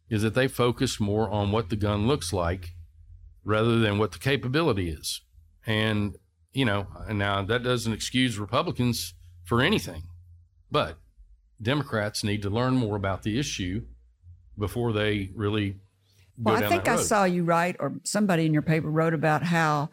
Speaker 1: is that they focus more on what the gun looks like, rather than what the capability is. And you know, now that doesn't excuse Republicans for anything, but Democrats need to learn more about the issue before they really
Speaker 3: Well, I think I saw you write, or somebody in your paper wrote about how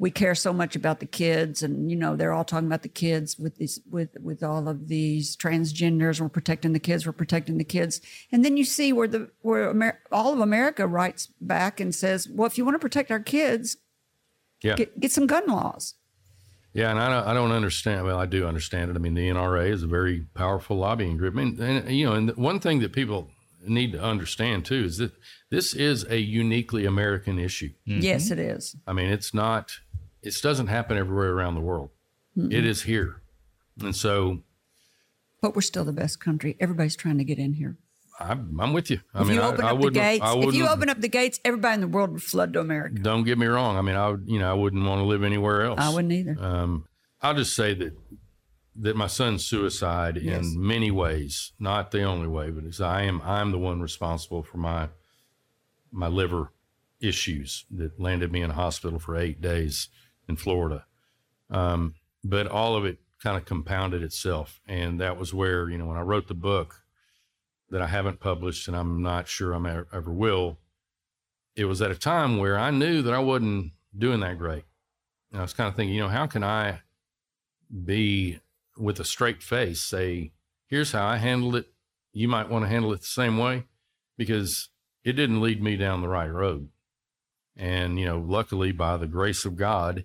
Speaker 3: we care so much about the kids, and you know they're all talking about the kids with these with with all of these transgenders. We're protecting the kids. We're protecting the kids, and then you see where the where Amer- all of America writes back and says, "Well, if you want to protect our kids,
Speaker 1: yeah.
Speaker 3: get get some gun laws."
Speaker 1: Yeah, and I don't, I don't understand. Well, I do understand it. I mean, the NRA is a very powerful lobbying group. I mean, and, you know, and one thing that people need to understand too is that this is a uniquely American issue.
Speaker 3: Yes, it is.
Speaker 1: I mean, it's not. It doesn't happen everywhere around the world. It is here, and so
Speaker 3: But we're still the best country. Everybody's trying to get in here.
Speaker 1: I'm, I'm with you. I
Speaker 3: If
Speaker 1: mean,
Speaker 3: you open
Speaker 1: I,
Speaker 3: up the gates,
Speaker 1: I
Speaker 3: if you open up the gates, everybody in the world would flood to America.
Speaker 1: Don't get me wrong. I mean, I would. You know, I wouldn't want to live anywhere else.
Speaker 3: I wouldn't either.
Speaker 1: Um, I'll just say that that my son's suicide
Speaker 3: Yes.
Speaker 1: in many ways, not the only way, but it's, I am I'm the one responsible for my my liver issues that landed me in a hospital for eight days in Florida. Um, but all of it kind of compounded itself, and that was where you know when I wrote the book that I haven't published and I'm not sure I'm ever, ever will. It was at a time where I knew that I wasn't doing that great. And I was kind of thinking, you know, how can I be with a straight face say, here's how I handled it. You might want to handle it the same way because it didn't lead me down the right road. And, you know, luckily by the grace of God,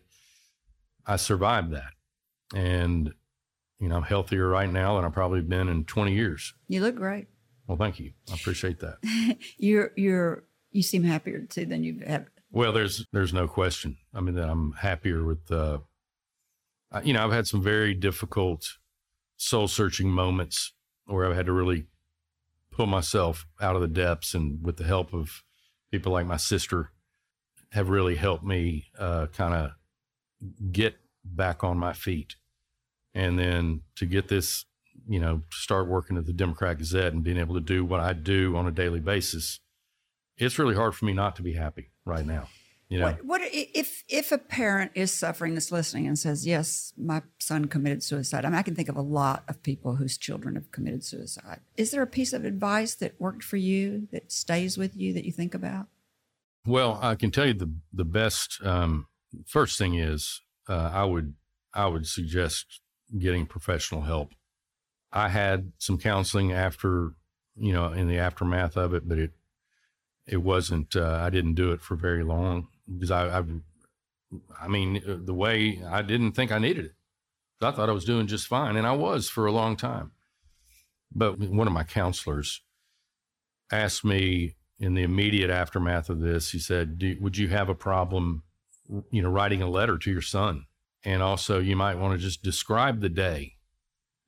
Speaker 1: I survived that. And, you know, I'm healthier right now than I've probably been in 20 years.
Speaker 3: You look great.
Speaker 1: Well, thank you. I appreciate that.
Speaker 3: You're you're you seem happier too than you have. ever.
Speaker 1: Well, there's there's no question. I mean that I'm happier with. Uh, I- you know, I've had some very difficult soul searching moments where I've had to really pull myself out of the depths, and with the help of people like my sister, have really helped me uh, kind of get back on my feet, and then to get this, you know, start working at the Democrat Gazette and being able to do what I do on a daily basis. It's really hard for me not to be happy right now. You know,
Speaker 3: What what if if a parent is suffering that's listening and says, "Yes, my son committed suicide." I mean, I can think of a lot of people whose children have committed suicide. Is there a piece of advice that worked for you that stays with you that you think about?
Speaker 1: Well, I can tell you the the best. Um, first thing is, uh, I would I would suggest getting professional help. I had some counseling after, you know, in the aftermath of it, but it it wasn't. Uh, I didn't do it for very long because I, I, I mean, uh, the way I didn't think I needed it. I thought I was doing just fine, and I was for a long time. But one of my counselors asked me in the immediate aftermath of this, he said, "Would you have a problem, you know, writing a letter to your son? And also, you might want to just describe the day,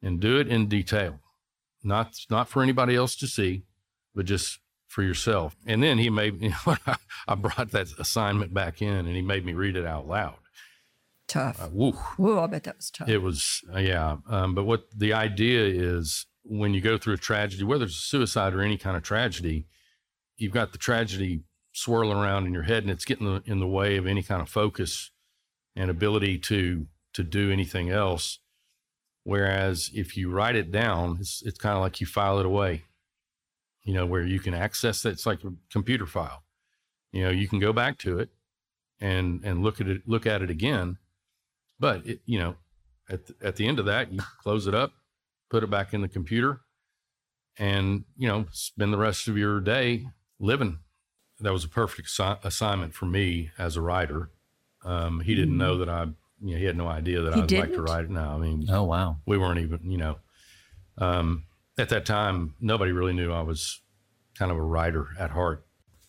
Speaker 1: and do it in detail, not not for anybody else to see, but just for yourself." And then he made, you know, I brought that assignment back in, and he made me read it out loud.
Speaker 3: Tough.
Speaker 1: Uh, woo.
Speaker 3: Whoa, I bet that was tough.
Speaker 1: It was, uh, yeah. Um, but what the idea is when you go through a tragedy, whether it's a suicide or any kind of tragedy, you've got the tragedy swirling around in your head and it's getting the, in the way of any kind of focus and ability to to do anything else. Whereas if you write it down, it's, it's kind of like you file it away, you know, where you can access that. It's like a computer file. You know, you can go back to it and and look at it, look at it again. But it, you know, at the, at the end of that, you close it up, put it back in the computer, and you know, spend the rest of your day living. That was a perfect assi- assignment for me as a writer. Um, he didn't know that I, you know, he had no idea that
Speaker 3: He
Speaker 1: I would like to write it. No, I mean,
Speaker 5: Oh wow.
Speaker 1: we weren't even, you know, um, at that time, nobody really knew I was kind of a writer at heart.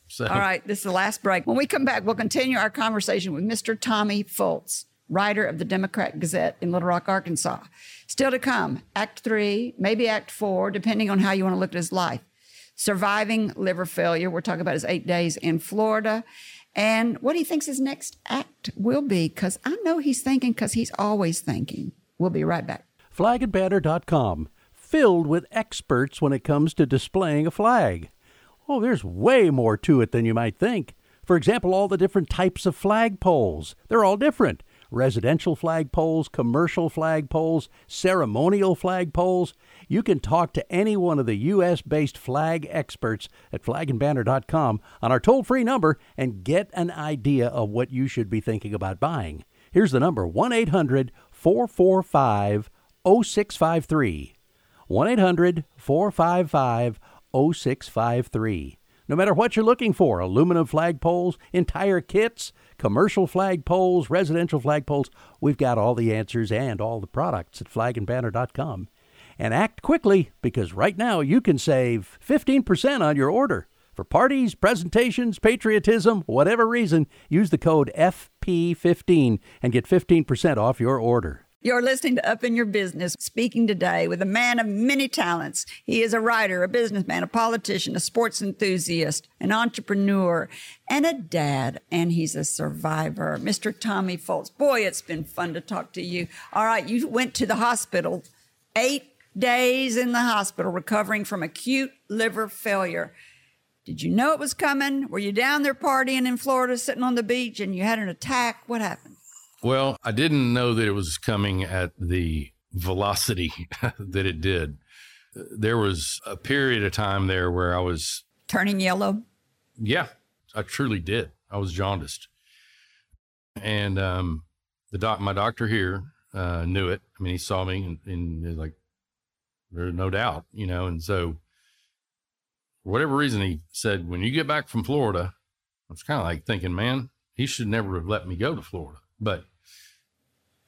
Speaker 1: So,
Speaker 3: All right, this is the last break. When we come back, we'll continue our conversation with Mr. Tommy Foltz, writer of the Democrat Gazette in Little Rock, Arkansas. Still to come, Act Three, maybe Act Four, depending on how you want to look at his life. Surviving liver failure. We're talking about his eight days in Florida. And what he thinks his next act will be, because I know he's thinking, because he's always thinking. We'll be right back.
Speaker 4: flagandbanner.com, filled with experts when it comes to displaying a flag. Oh, there's way more to it than you might think. For example, all the different types of flagpoles. They're all different. residential flagpoles, commercial flagpoles, ceremonial flagpoles. You can talk to any one of the U.S. based flag experts at flagandbanner.com on our toll free number and get an idea of what you should be thinking about buying. Here's the number 1 800 445 0653. 1 800 455 0653. No matter what you're looking for aluminum flagpoles, entire kits, commercial flagpoles, residential flagpoles we've got all the answers and all the products at flagandbanner.com. And act quickly because right now you can save 15% on your order. For parties, presentations, patriotism, whatever reason, use the code FP15 and get 15% off your order.
Speaker 3: You're listening to Up in Your Business, speaking today with a man of many talents. He is a writer, a businessman, a politician, a sports enthusiast, an entrepreneur, and a dad, and he's a survivor. Mr. Tommy Foltz. Boy, it's been fun to talk to you. All right, you went to the hospital, eight days in the hospital, recovering from acute liver failure. Did you know it was coming? Were you down there partying in Florida, sitting on the beach, and you had an attack? What happened?
Speaker 1: Well, I didn't know that it was coming at the velocity that it did. There was a period of time there where I was,
Speaker 3: Turning yellow?
Speaker 1: yeah, I truly did. I was jaundiced. And um, the doc, my doctor here uh, knew it. I mean, he saw me and, and like, there's no doubt, you know. And so, for whatever reason, he said, when you get back from Florida, I was kind of like thinking, man, he should never have let me go to Florida. But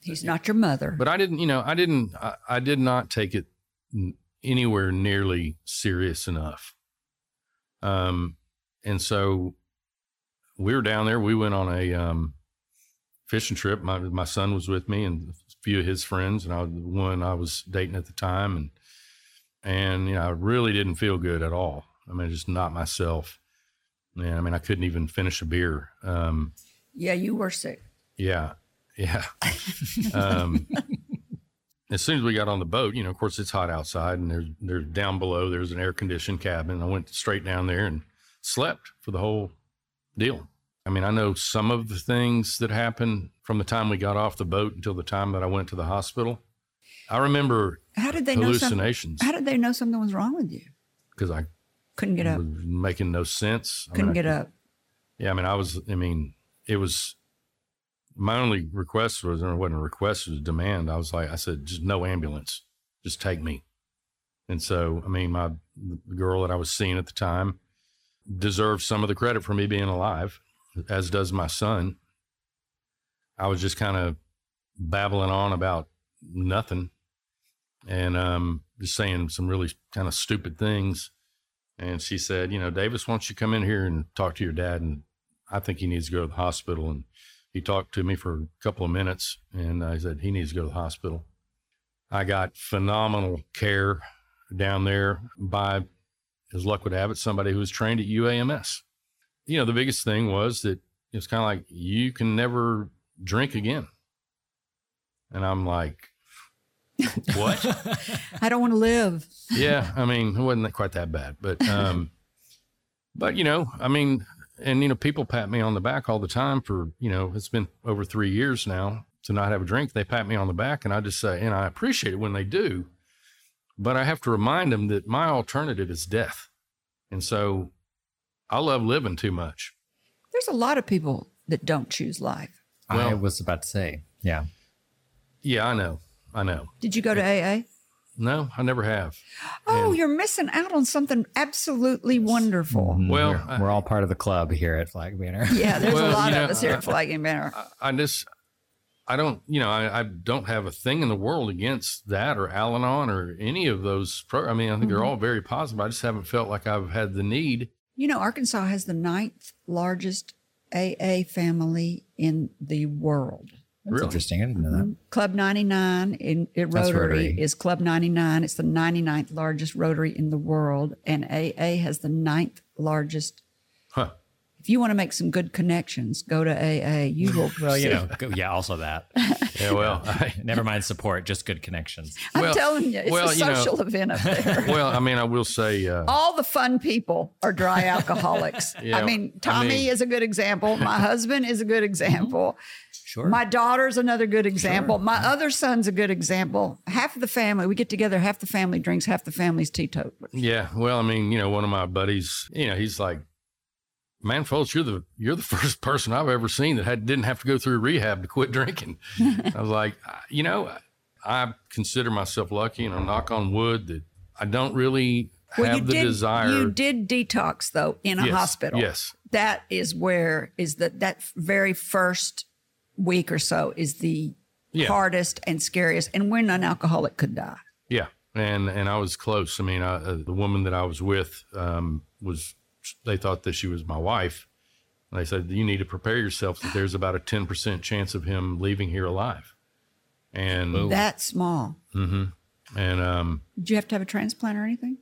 Speaker 3: He's not your mother.
Speaker 1: but I didn't, you know, I didn't, I, I did not take it anywhere nearly serious enough. Um, and so we were down there. We went on a um, fishing trip. My my son was with me and a few of his friends, and I was the one I was dating at the time, and and you know, I really didn't feel good at all. I mean, just not myself. Yeah, I mean, I couldn't even finish a beer. Um,
Speaker 3: yeah, you were sick.
Speaker 1: yeah, yeah. um, as soon as we got on the boat, you know, of course it's hot outside, and there's there's down below there's an air conditioned cabin. I went straight down there and slept for the whole deal. I mean, I know some of the things that happened from the time we got off the boat until the time that I went to the hospital. I remember
Speaker 3: How did they know
Speaker 1: hallucinations
Speaker 3: How did they know something was wrong with you?
Speaker 1: because I
Speaker 3: Couldn't get up.
Speaker 1: making no sense. I
Speaker 3: Couldn't
Speaker 1: I
Speaker 3: get
Speaker 1: could-
Speaker 3: up.
Speaker 1: Yeah, I mean, I was. I mean, it was. My only request was, or wasn't a request, it was a demand. I was like, I said, just no ambulance, just take me. And so, I mean, my the girl that I was seeing at the time deserves some of the credit for me being alive, as does my son. I was just kind of babbling on about nothing, and um, just saying some really kind of stupid things. And she said, you know, Davis, why don't you come in here and talk to your dad? And I think he needs to go to the hospital. And he talked to me for a couple of minutes and I said, he needs to go to the hospital. I got phenomenal care down there by, as luck would have it, somebody who was trained at UAMS. You know, the biggest thing was that it's kind of like, you can never drink again. And I'm like, what?
Speaker 3: I don't want to live.
Speaker 1: yeah, I mean, it wasn't quite that bad, but um, but you know, I mean, and you know, people pat me on the back all the time for you know, it's been over three years now to not have a drink. They pat me on the back, and I just say, and I appreciate it when they do, but I have to remind them that my alternative is death, and so I love living too much.
Speaker 3: There's a lot of people that don't choose life.
Speaker 5: I was about to say, yeah.
Speaker 1: Yeah, I know, I know.
Speaker 3: Did you go to AA?
Speaker 1: No, I never have.
Speaker 3: Oh,
Speaker 1: And-
Speaker 3: you're missing out on something absolutely wonderful.
Speaker 1: Well,
Speaker 5: we're,
Speaker 1: I-
Speaker 5: we're all part of the club here at Flag Banner.
Speaker 3: Yeah, there's
Speaker 1: Well,
Speaker 3: a lot of
Speaker 1: know,
Speaker 3: us here
Speaker 1: I-
Speaker 3: at Flag and Banner.
Speaker 1: I- I just, I don't, you know, I, I don't have a thing in the world against that or Al Anon or any of those. Pro- I mean, I think
Speaker 3: Mm-hmm.
Speaker 1: they're all very positive. I just haven't felt like I've had the need.
Speaker 3: You know, Arkansas has the ninth largest AA family in the world.
Speaker 5: That's
Speaker 1: Really?
Speaker 5: interesting. I didn't know that.
Speaker 3: Club 99 in, in Rotary,
Speaker 5: Rotary.
Speaker 3: is Club 99. It's the 99th largest Rotary in the world, and AA has the ninth largest.
Speaker 1: Huh.
Speaker 3: If you want to make some good connections, go to AA. You will.
Speaker 5: Well, you know, go- yeah, also that.
Speaker 1: Yeah, well, I,
Speaker 5: Never mind support, just good connections.
Speaker 3: I'm
Speaker 1: well-
Speaker 3: telling you, it's
Speaker 1: well,
Speaker 3: a
Speaker 1: you know-
Speaker 3: social event up there.
Speaker 1: well, I mean, I will say, uh,
Speaker 3: All the fun people are dry alcoholics.
Speaker 1: Yeah,
Speaker 3: I mean,
Speaker 1: I
Speaker 3: Tommy
Speaker 1: mean-
Speaker 3: is a good example. My husband is a good example.
Speaker 5: Sure.
Speaker 3: My daughter's another good example. My mm-hmm. other son's a good example. Half of the family, we get together, half the family drinks, half the family's teetotalers.
Speaker 1: yeah, well, I mean, you know, one of my buddies, you know, he's like, man, folks, you're the you're the first person I've ever seen that had didn't have to go through rehab to quit drinking. I was like, you know, I consider myself lucky, and I knock on wood that I don't really have the
Speaker 3: did,
Speaker 1: desire.
Speaker 3: You did detox though in a
Speaker 1: Yes,
Speaker 3: hospital.
Speaker 1: yes.
Speaker 3: That is where is the that very first week or so is the
Speaker 1: Yeah.
Speaker 3: hardest and scariest, and when an alcoholic could die.
Speaker 1: Yeah, and and I was close. I mean, I, uh, the woman that I was with um, was. They thought that she was my wife. And they said you need to prepare yourself that there's about a ten percent chance of him leaving here alive. And
Speaker 3: That small. Mm-hmm.
Speaker 1: and um,
Speaker 3: Did you have to have a transplant or anything?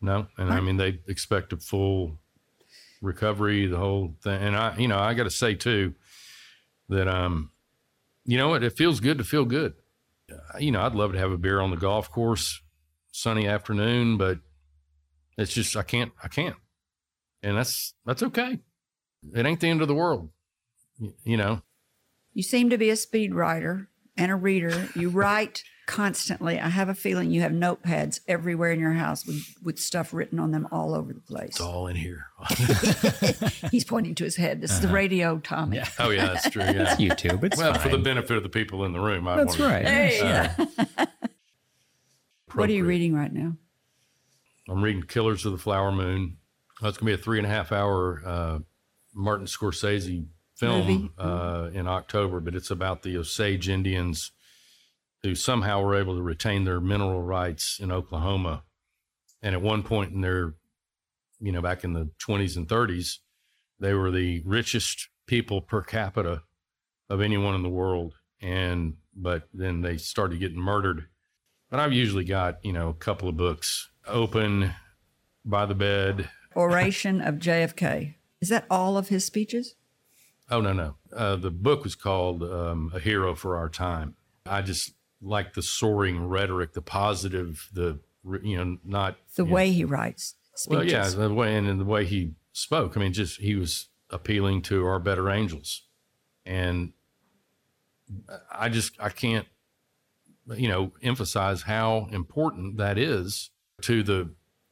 Speaker 1: no, and I mean they expect a full recovery, the whole thing. And I, you know, I got to say too that um, you know what, it feels good to feel good. Uh, You know, I'd love to have a beer on the golf course, sunny afternoon, but it's just I can't, I can't, and that's that's okay. It ain't the end of the world, Y- you know.
Speaker 3: You seem to be a speed writer and a reader. You write constantly. I have a feeling you have notepads everywhere in your house with, with stuff written on them all over the place.
Speaker 1: It's all in here.
Speaker 3: He's pointing to his head. This is the radio, Tommy.
Speaker 1: oh yeah, that's true. Yeah.
Speaker 5: YouTube, it's
Speaker 1: Well,
Speaker 5: fine.
Speaker 1: for the benefit of the people in the room, I
Speaker 5: That's
Speaker 1: wanted-
Speaker 5: right.
Speaker 3: Hey. what are you reading right now?
Speaker 1: I'm reading Killers of the Flower Moon. That's going to be a three and a half hour uh, Martin Scorsese film
Speaker 3: Movie.
Speaker 1: uh, in October, but it's about the Osage Indians who somehow were able to retain their mineral rights in Oklahoma. And at one point in their, you know, back in the 20s and 30s, they were the richest people per capita of anyone in the world. And, but then they started getting murdered. But I've usually got, you know, a couple of books open by the bed.
Speaker 3: Oration of JFK. Is that all of his speeches?
Speaker 1: Oh, no, no. Uh, the book was called um, A Hero for Our Time. I just like the soaring rhetoric, the positive, the, you know, not
Speaker 3: The
Speaker 1: you know,
Speaker 3: way he writes speeches.
Speaker 1: Well, yeah, the way and, and the way he spoke. I mean, just he was appealing to our better angels, and I just I can't, you know, emphasize how important that is to the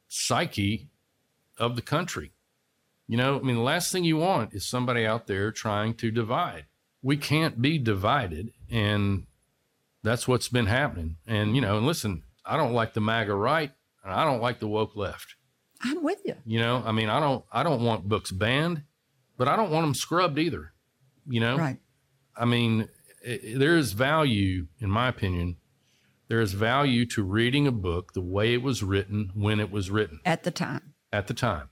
Speaker 1: psyche of the country. You know, I mean, the last thing you want is somebody out there trying to divide. We can't be divided, and that's what's been happening. And you know, and listen, I don't like the MAGA right, and I don't like the woke left.
Speaker 3: I'm with you.
Speaker 1: You know, I mean, I don't, I don't want books banned, but I don't want them scrubbed either. You know,
Speaker 3: Right.
Speaker 1: I mean, i i- there is value, in my opinion, there is value to reading a book the way it was written when it was written
Speaker 3: At the time.
Speaker 1: at the time.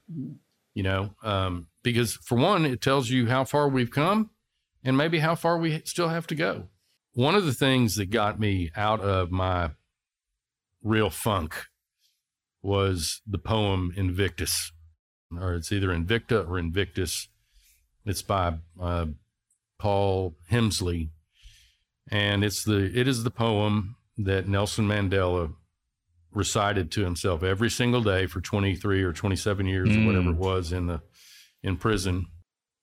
Speaker 1: You know, um, because for one, it tells you how far we've come and maybe how far we still have to go. One of the things that got me out of my real funk was the poem Invictus, or it's either Invicta or Invictus. It's by uh, Paul Hemsley, and it's the it is the poem that Nelson Mandela recited to himself every single day for 23 or 27 years or whatever it was in the in prison.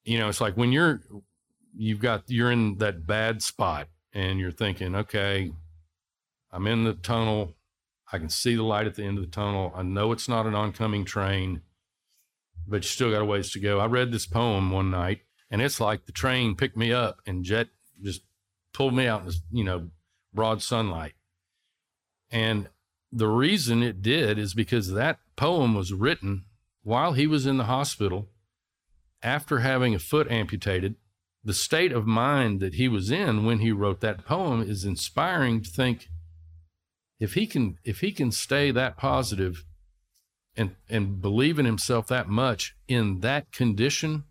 Speaker 1: You know it's like when you're you've got you're in that bad spot and you're thinking okay i'm in the tunnel. I can see the light at the end of the tunnel. I know it's not an oncoming train but you still got a ways to go. I read this poem one night and it's like the train picked me up and jet just pulled me out in this you know broad sunlight. And the reason it did is because that poem was written while he was in the hospital after having a foot amputated. The state of mind that he was in when he wrote that poem is inspiring to think if he can if he can stay that positive and and believe in himself that much in that condition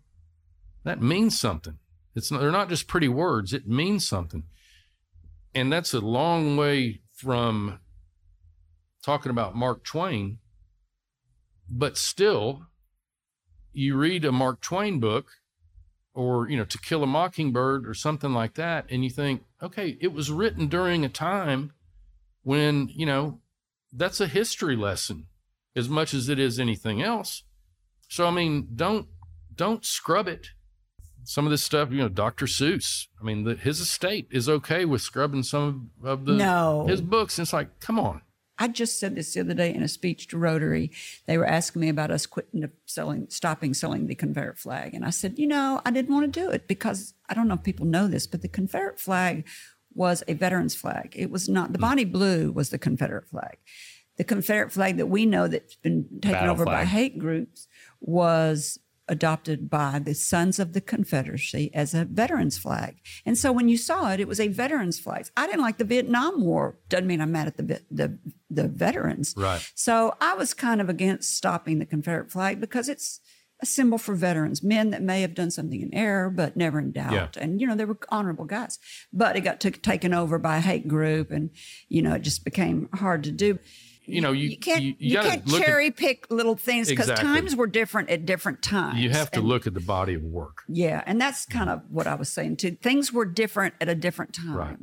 Speaker 1: that means something. It's not, they're not just pretty words it means something. And that's a long way from talking about Mark Twain, but still, you read a Mark Twain book or, you know, To Kill a Mockingbird or something like that, and you think, okay, it was written during a time when, you know, that's a history lesson as much as it is anything else. So I mean, don't don't scrub it. Some of this stuff, you know, Dr. Seuss. I mean, the, his estate is okay with scrubbing some of the
Speaker 3: No.
Speaker 1: his books. And it's like, come on.
Speaker 3: I just said this the other day in a speech to Rotary. They were asking me about us quitting selling, stopping selling the Confederate flag, and I said, you know, I didn't want to do it because I don't know if people know this, but the Confederate flag was a veterans flag. It was not the hmm. Bonnie Blue was the Confederate flag. The Confederate flag that we know that's been taken
Speaker 5: Battle
Speaker 3: over by hate groups was adopted by the Sons of the Confederacy as a veterans flag. And so when you saw it, it was a veterans flag. I didn't like the Vietnam War. Doesn't mean I'm mad at the the the veterans.
Speaker 1: Right.
Speaker 3: So I was kind of against stopping the Confederate flag because it's a symbol for veterans, men that may have done something in error, but never in doubt.
Speaker 1: Yeah.
Speaker 3: And, you know, they were honorable guys. But it got took, taken over by a hate group and, you know, it just became hard to do.
Speaker 1: You know, you,
Speaker 3: You can't
Speaker 1: you,
Speaker 3: you,
Speaker 1: gotta
Speaker 3: can't
Speaker 1: look at-
Speaker 3: cherry pick little things because
Speaker 1: Exactly.
Speaker 3: times were different at different times.
Speaker 1: you have to
Speaker 3: And-
Speaker 1: look at the body of work.
Speaker 3: yeah, and that's kind of what I was saying too. Things were different at a different time.
Speaker 1: Right.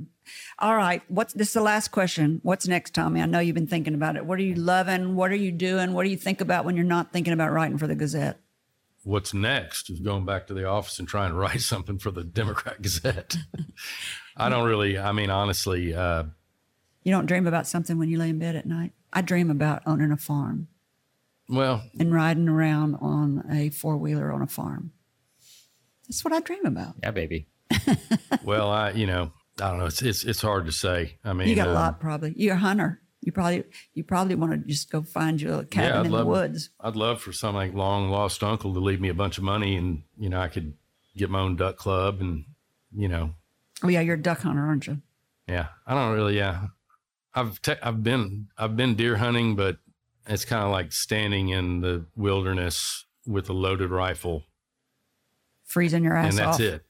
Speaker 3: All right. What's this is the last question. What's next, Tommy? I know you've been thinking about it. What are you loving? What are you doing? What do you think about when you're not thinking about writing for the Gazette?
Speaker 1: What's next is going back to the office and trying to write something for the Democrat Gazette. I don't really, I mean, honestly, uh,
Speaker 3: You don't dream about something when you lay in bed at night. I dream about owning a farm
Speaker 1: well,
Speaker 3: and riding around on a four wheeler on a farm. That's what I dream about.
Speaker 5: Yeah, baby.
Speaker 1: well, I, you know, I don't know. It's, it's, it's hard to say. I mean,
Speaker 3: You got a
Speaker 1: um,
Speaker 3: lot, probably. You're a hunter. You probably you probably want to just go find you a cabin
Speaker 1: I'd
Speaker 3: in
Speaker 1: love,
Speaker 3: the woods.
Speaker 1: I'd love for some like long lost uncle to leave me a bunch of money and, you know, I could get my own duck club and, you know,
Speaker 3: Oh yeah, you're a duck hunter, aren't you?
Speaker 1: yeah, I don't really, yeah. I've, te- I've been, I've been deer hunting, but it's kind of like standing in the wilderness with a loaded rifle
Speaker 3: Freezing your ass
Speaker 1: and that's
Speaker 3: off.
Speaker 1: it.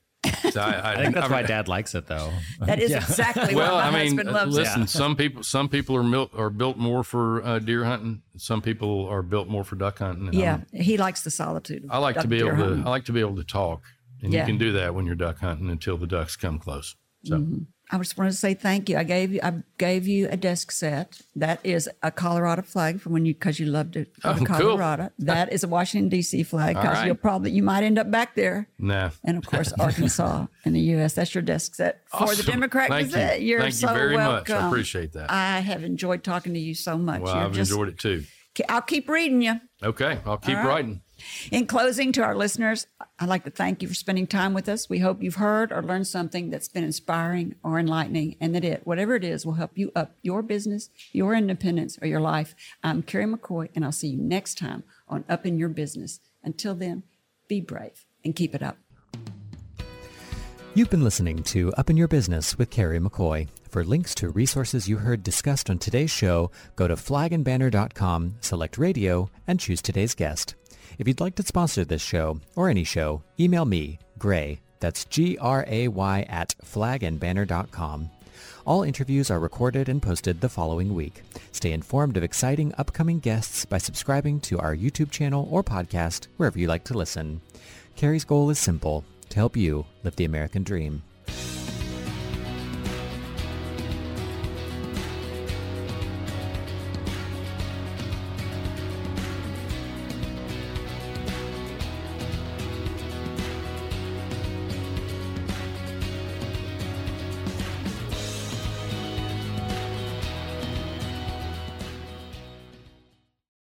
Speaker 1: So I,
Speaker 5: I think that's
Speaker 1: I've-
Speaker 5: why dad likes it though.
Speaker 3: That is exactly
Speaker 1: Well,
Speaker 3: what
Speaker 1: I
Speaker 3: my
Speaker 1: mean,
Speaker 3: husband
Speaker 1: uh,
Speaker 3: loves.
Speaker 1: listen.
Speaker 3: it.
Speaker 1: Some people, some people are mil- are built more for uh, deer hunting. Some people are built more for duck hunting. and
Speaker 3: Yeah,
Speaker 1: I'm-
Speaker 3: he likes the solitude.
Speaker 1: I like to be able
Speaker 3: deer
Speaker 1: to.
Speaker 3: hunting.
Speaker 1: I like to be able to talk, and
Speaker 3: Yeah.
Speaker 1: you can do that when you're duck hunting until the ducks come close. So
Speaker 3: I just wanted to say thank you. I gave you I gave you a desk set. That is a Colorado flag for when you because you loved it.
Speaker 1: Oh, cool.
Speaker 3: Colorado. That is a Washington D.C. flag because
Speaker 1: right.
Speaker 3: you'll probably you might end up back there.
Speaker 1: nah.
Speaker 3: And of course, Arkansas in the U.S. That's your desk set for the
Speaker 1: Awesome.
Speaker 3: Democrat
Speaker 1: Thank
Speaker 3: Gazette.
Speaker 1: you.
Speaker 3: are
Speaker 1: Thank
Speaker 3: so
Speaker 1: you very much.
Speaker 3: welcome.
Speaker 1: I appreciate that.
Speaker 3: I have enjoyed talking to you so much.
Speaker 1: well,
Speaker 3: You're
Speaker 1: I've
Speaker 3: just-
Speaker 1: enjoyed it too.
Speaker 3: I'll keep reading you.
Speaker 1: Okay, I'll keep
Speaker 3: right.
Speaker 1: writing.
Speaker 3: In closing, to our listeners, I'd like to thank you for spending time with us. We hope you've heard or learned something that's been inspiring or enlightening, and that it, whatever it is, will help you up your business, your independence, or your life. I'm Kerry McCoy, and I'll see you next time on Up in Your Business. Until then, be brave and keep it up.
Speaker 2: You've been listening to Up in Your Business with Kerry McCoy. For links to resources you heard discussed on today's show, go to flagandbanner.com, select radio, and choose today's guest. If you'd like to sponsor this show, or any show, email me, Gray, that's G-R-A-Y at flagandbanner.com. All interviews are recorded and posted the following week. Stay informed of exciting upcoming guests by subscribing to our YouTube channel or podcast wherever you like to listen. Kerry's goal is simple, to help you live the American dream.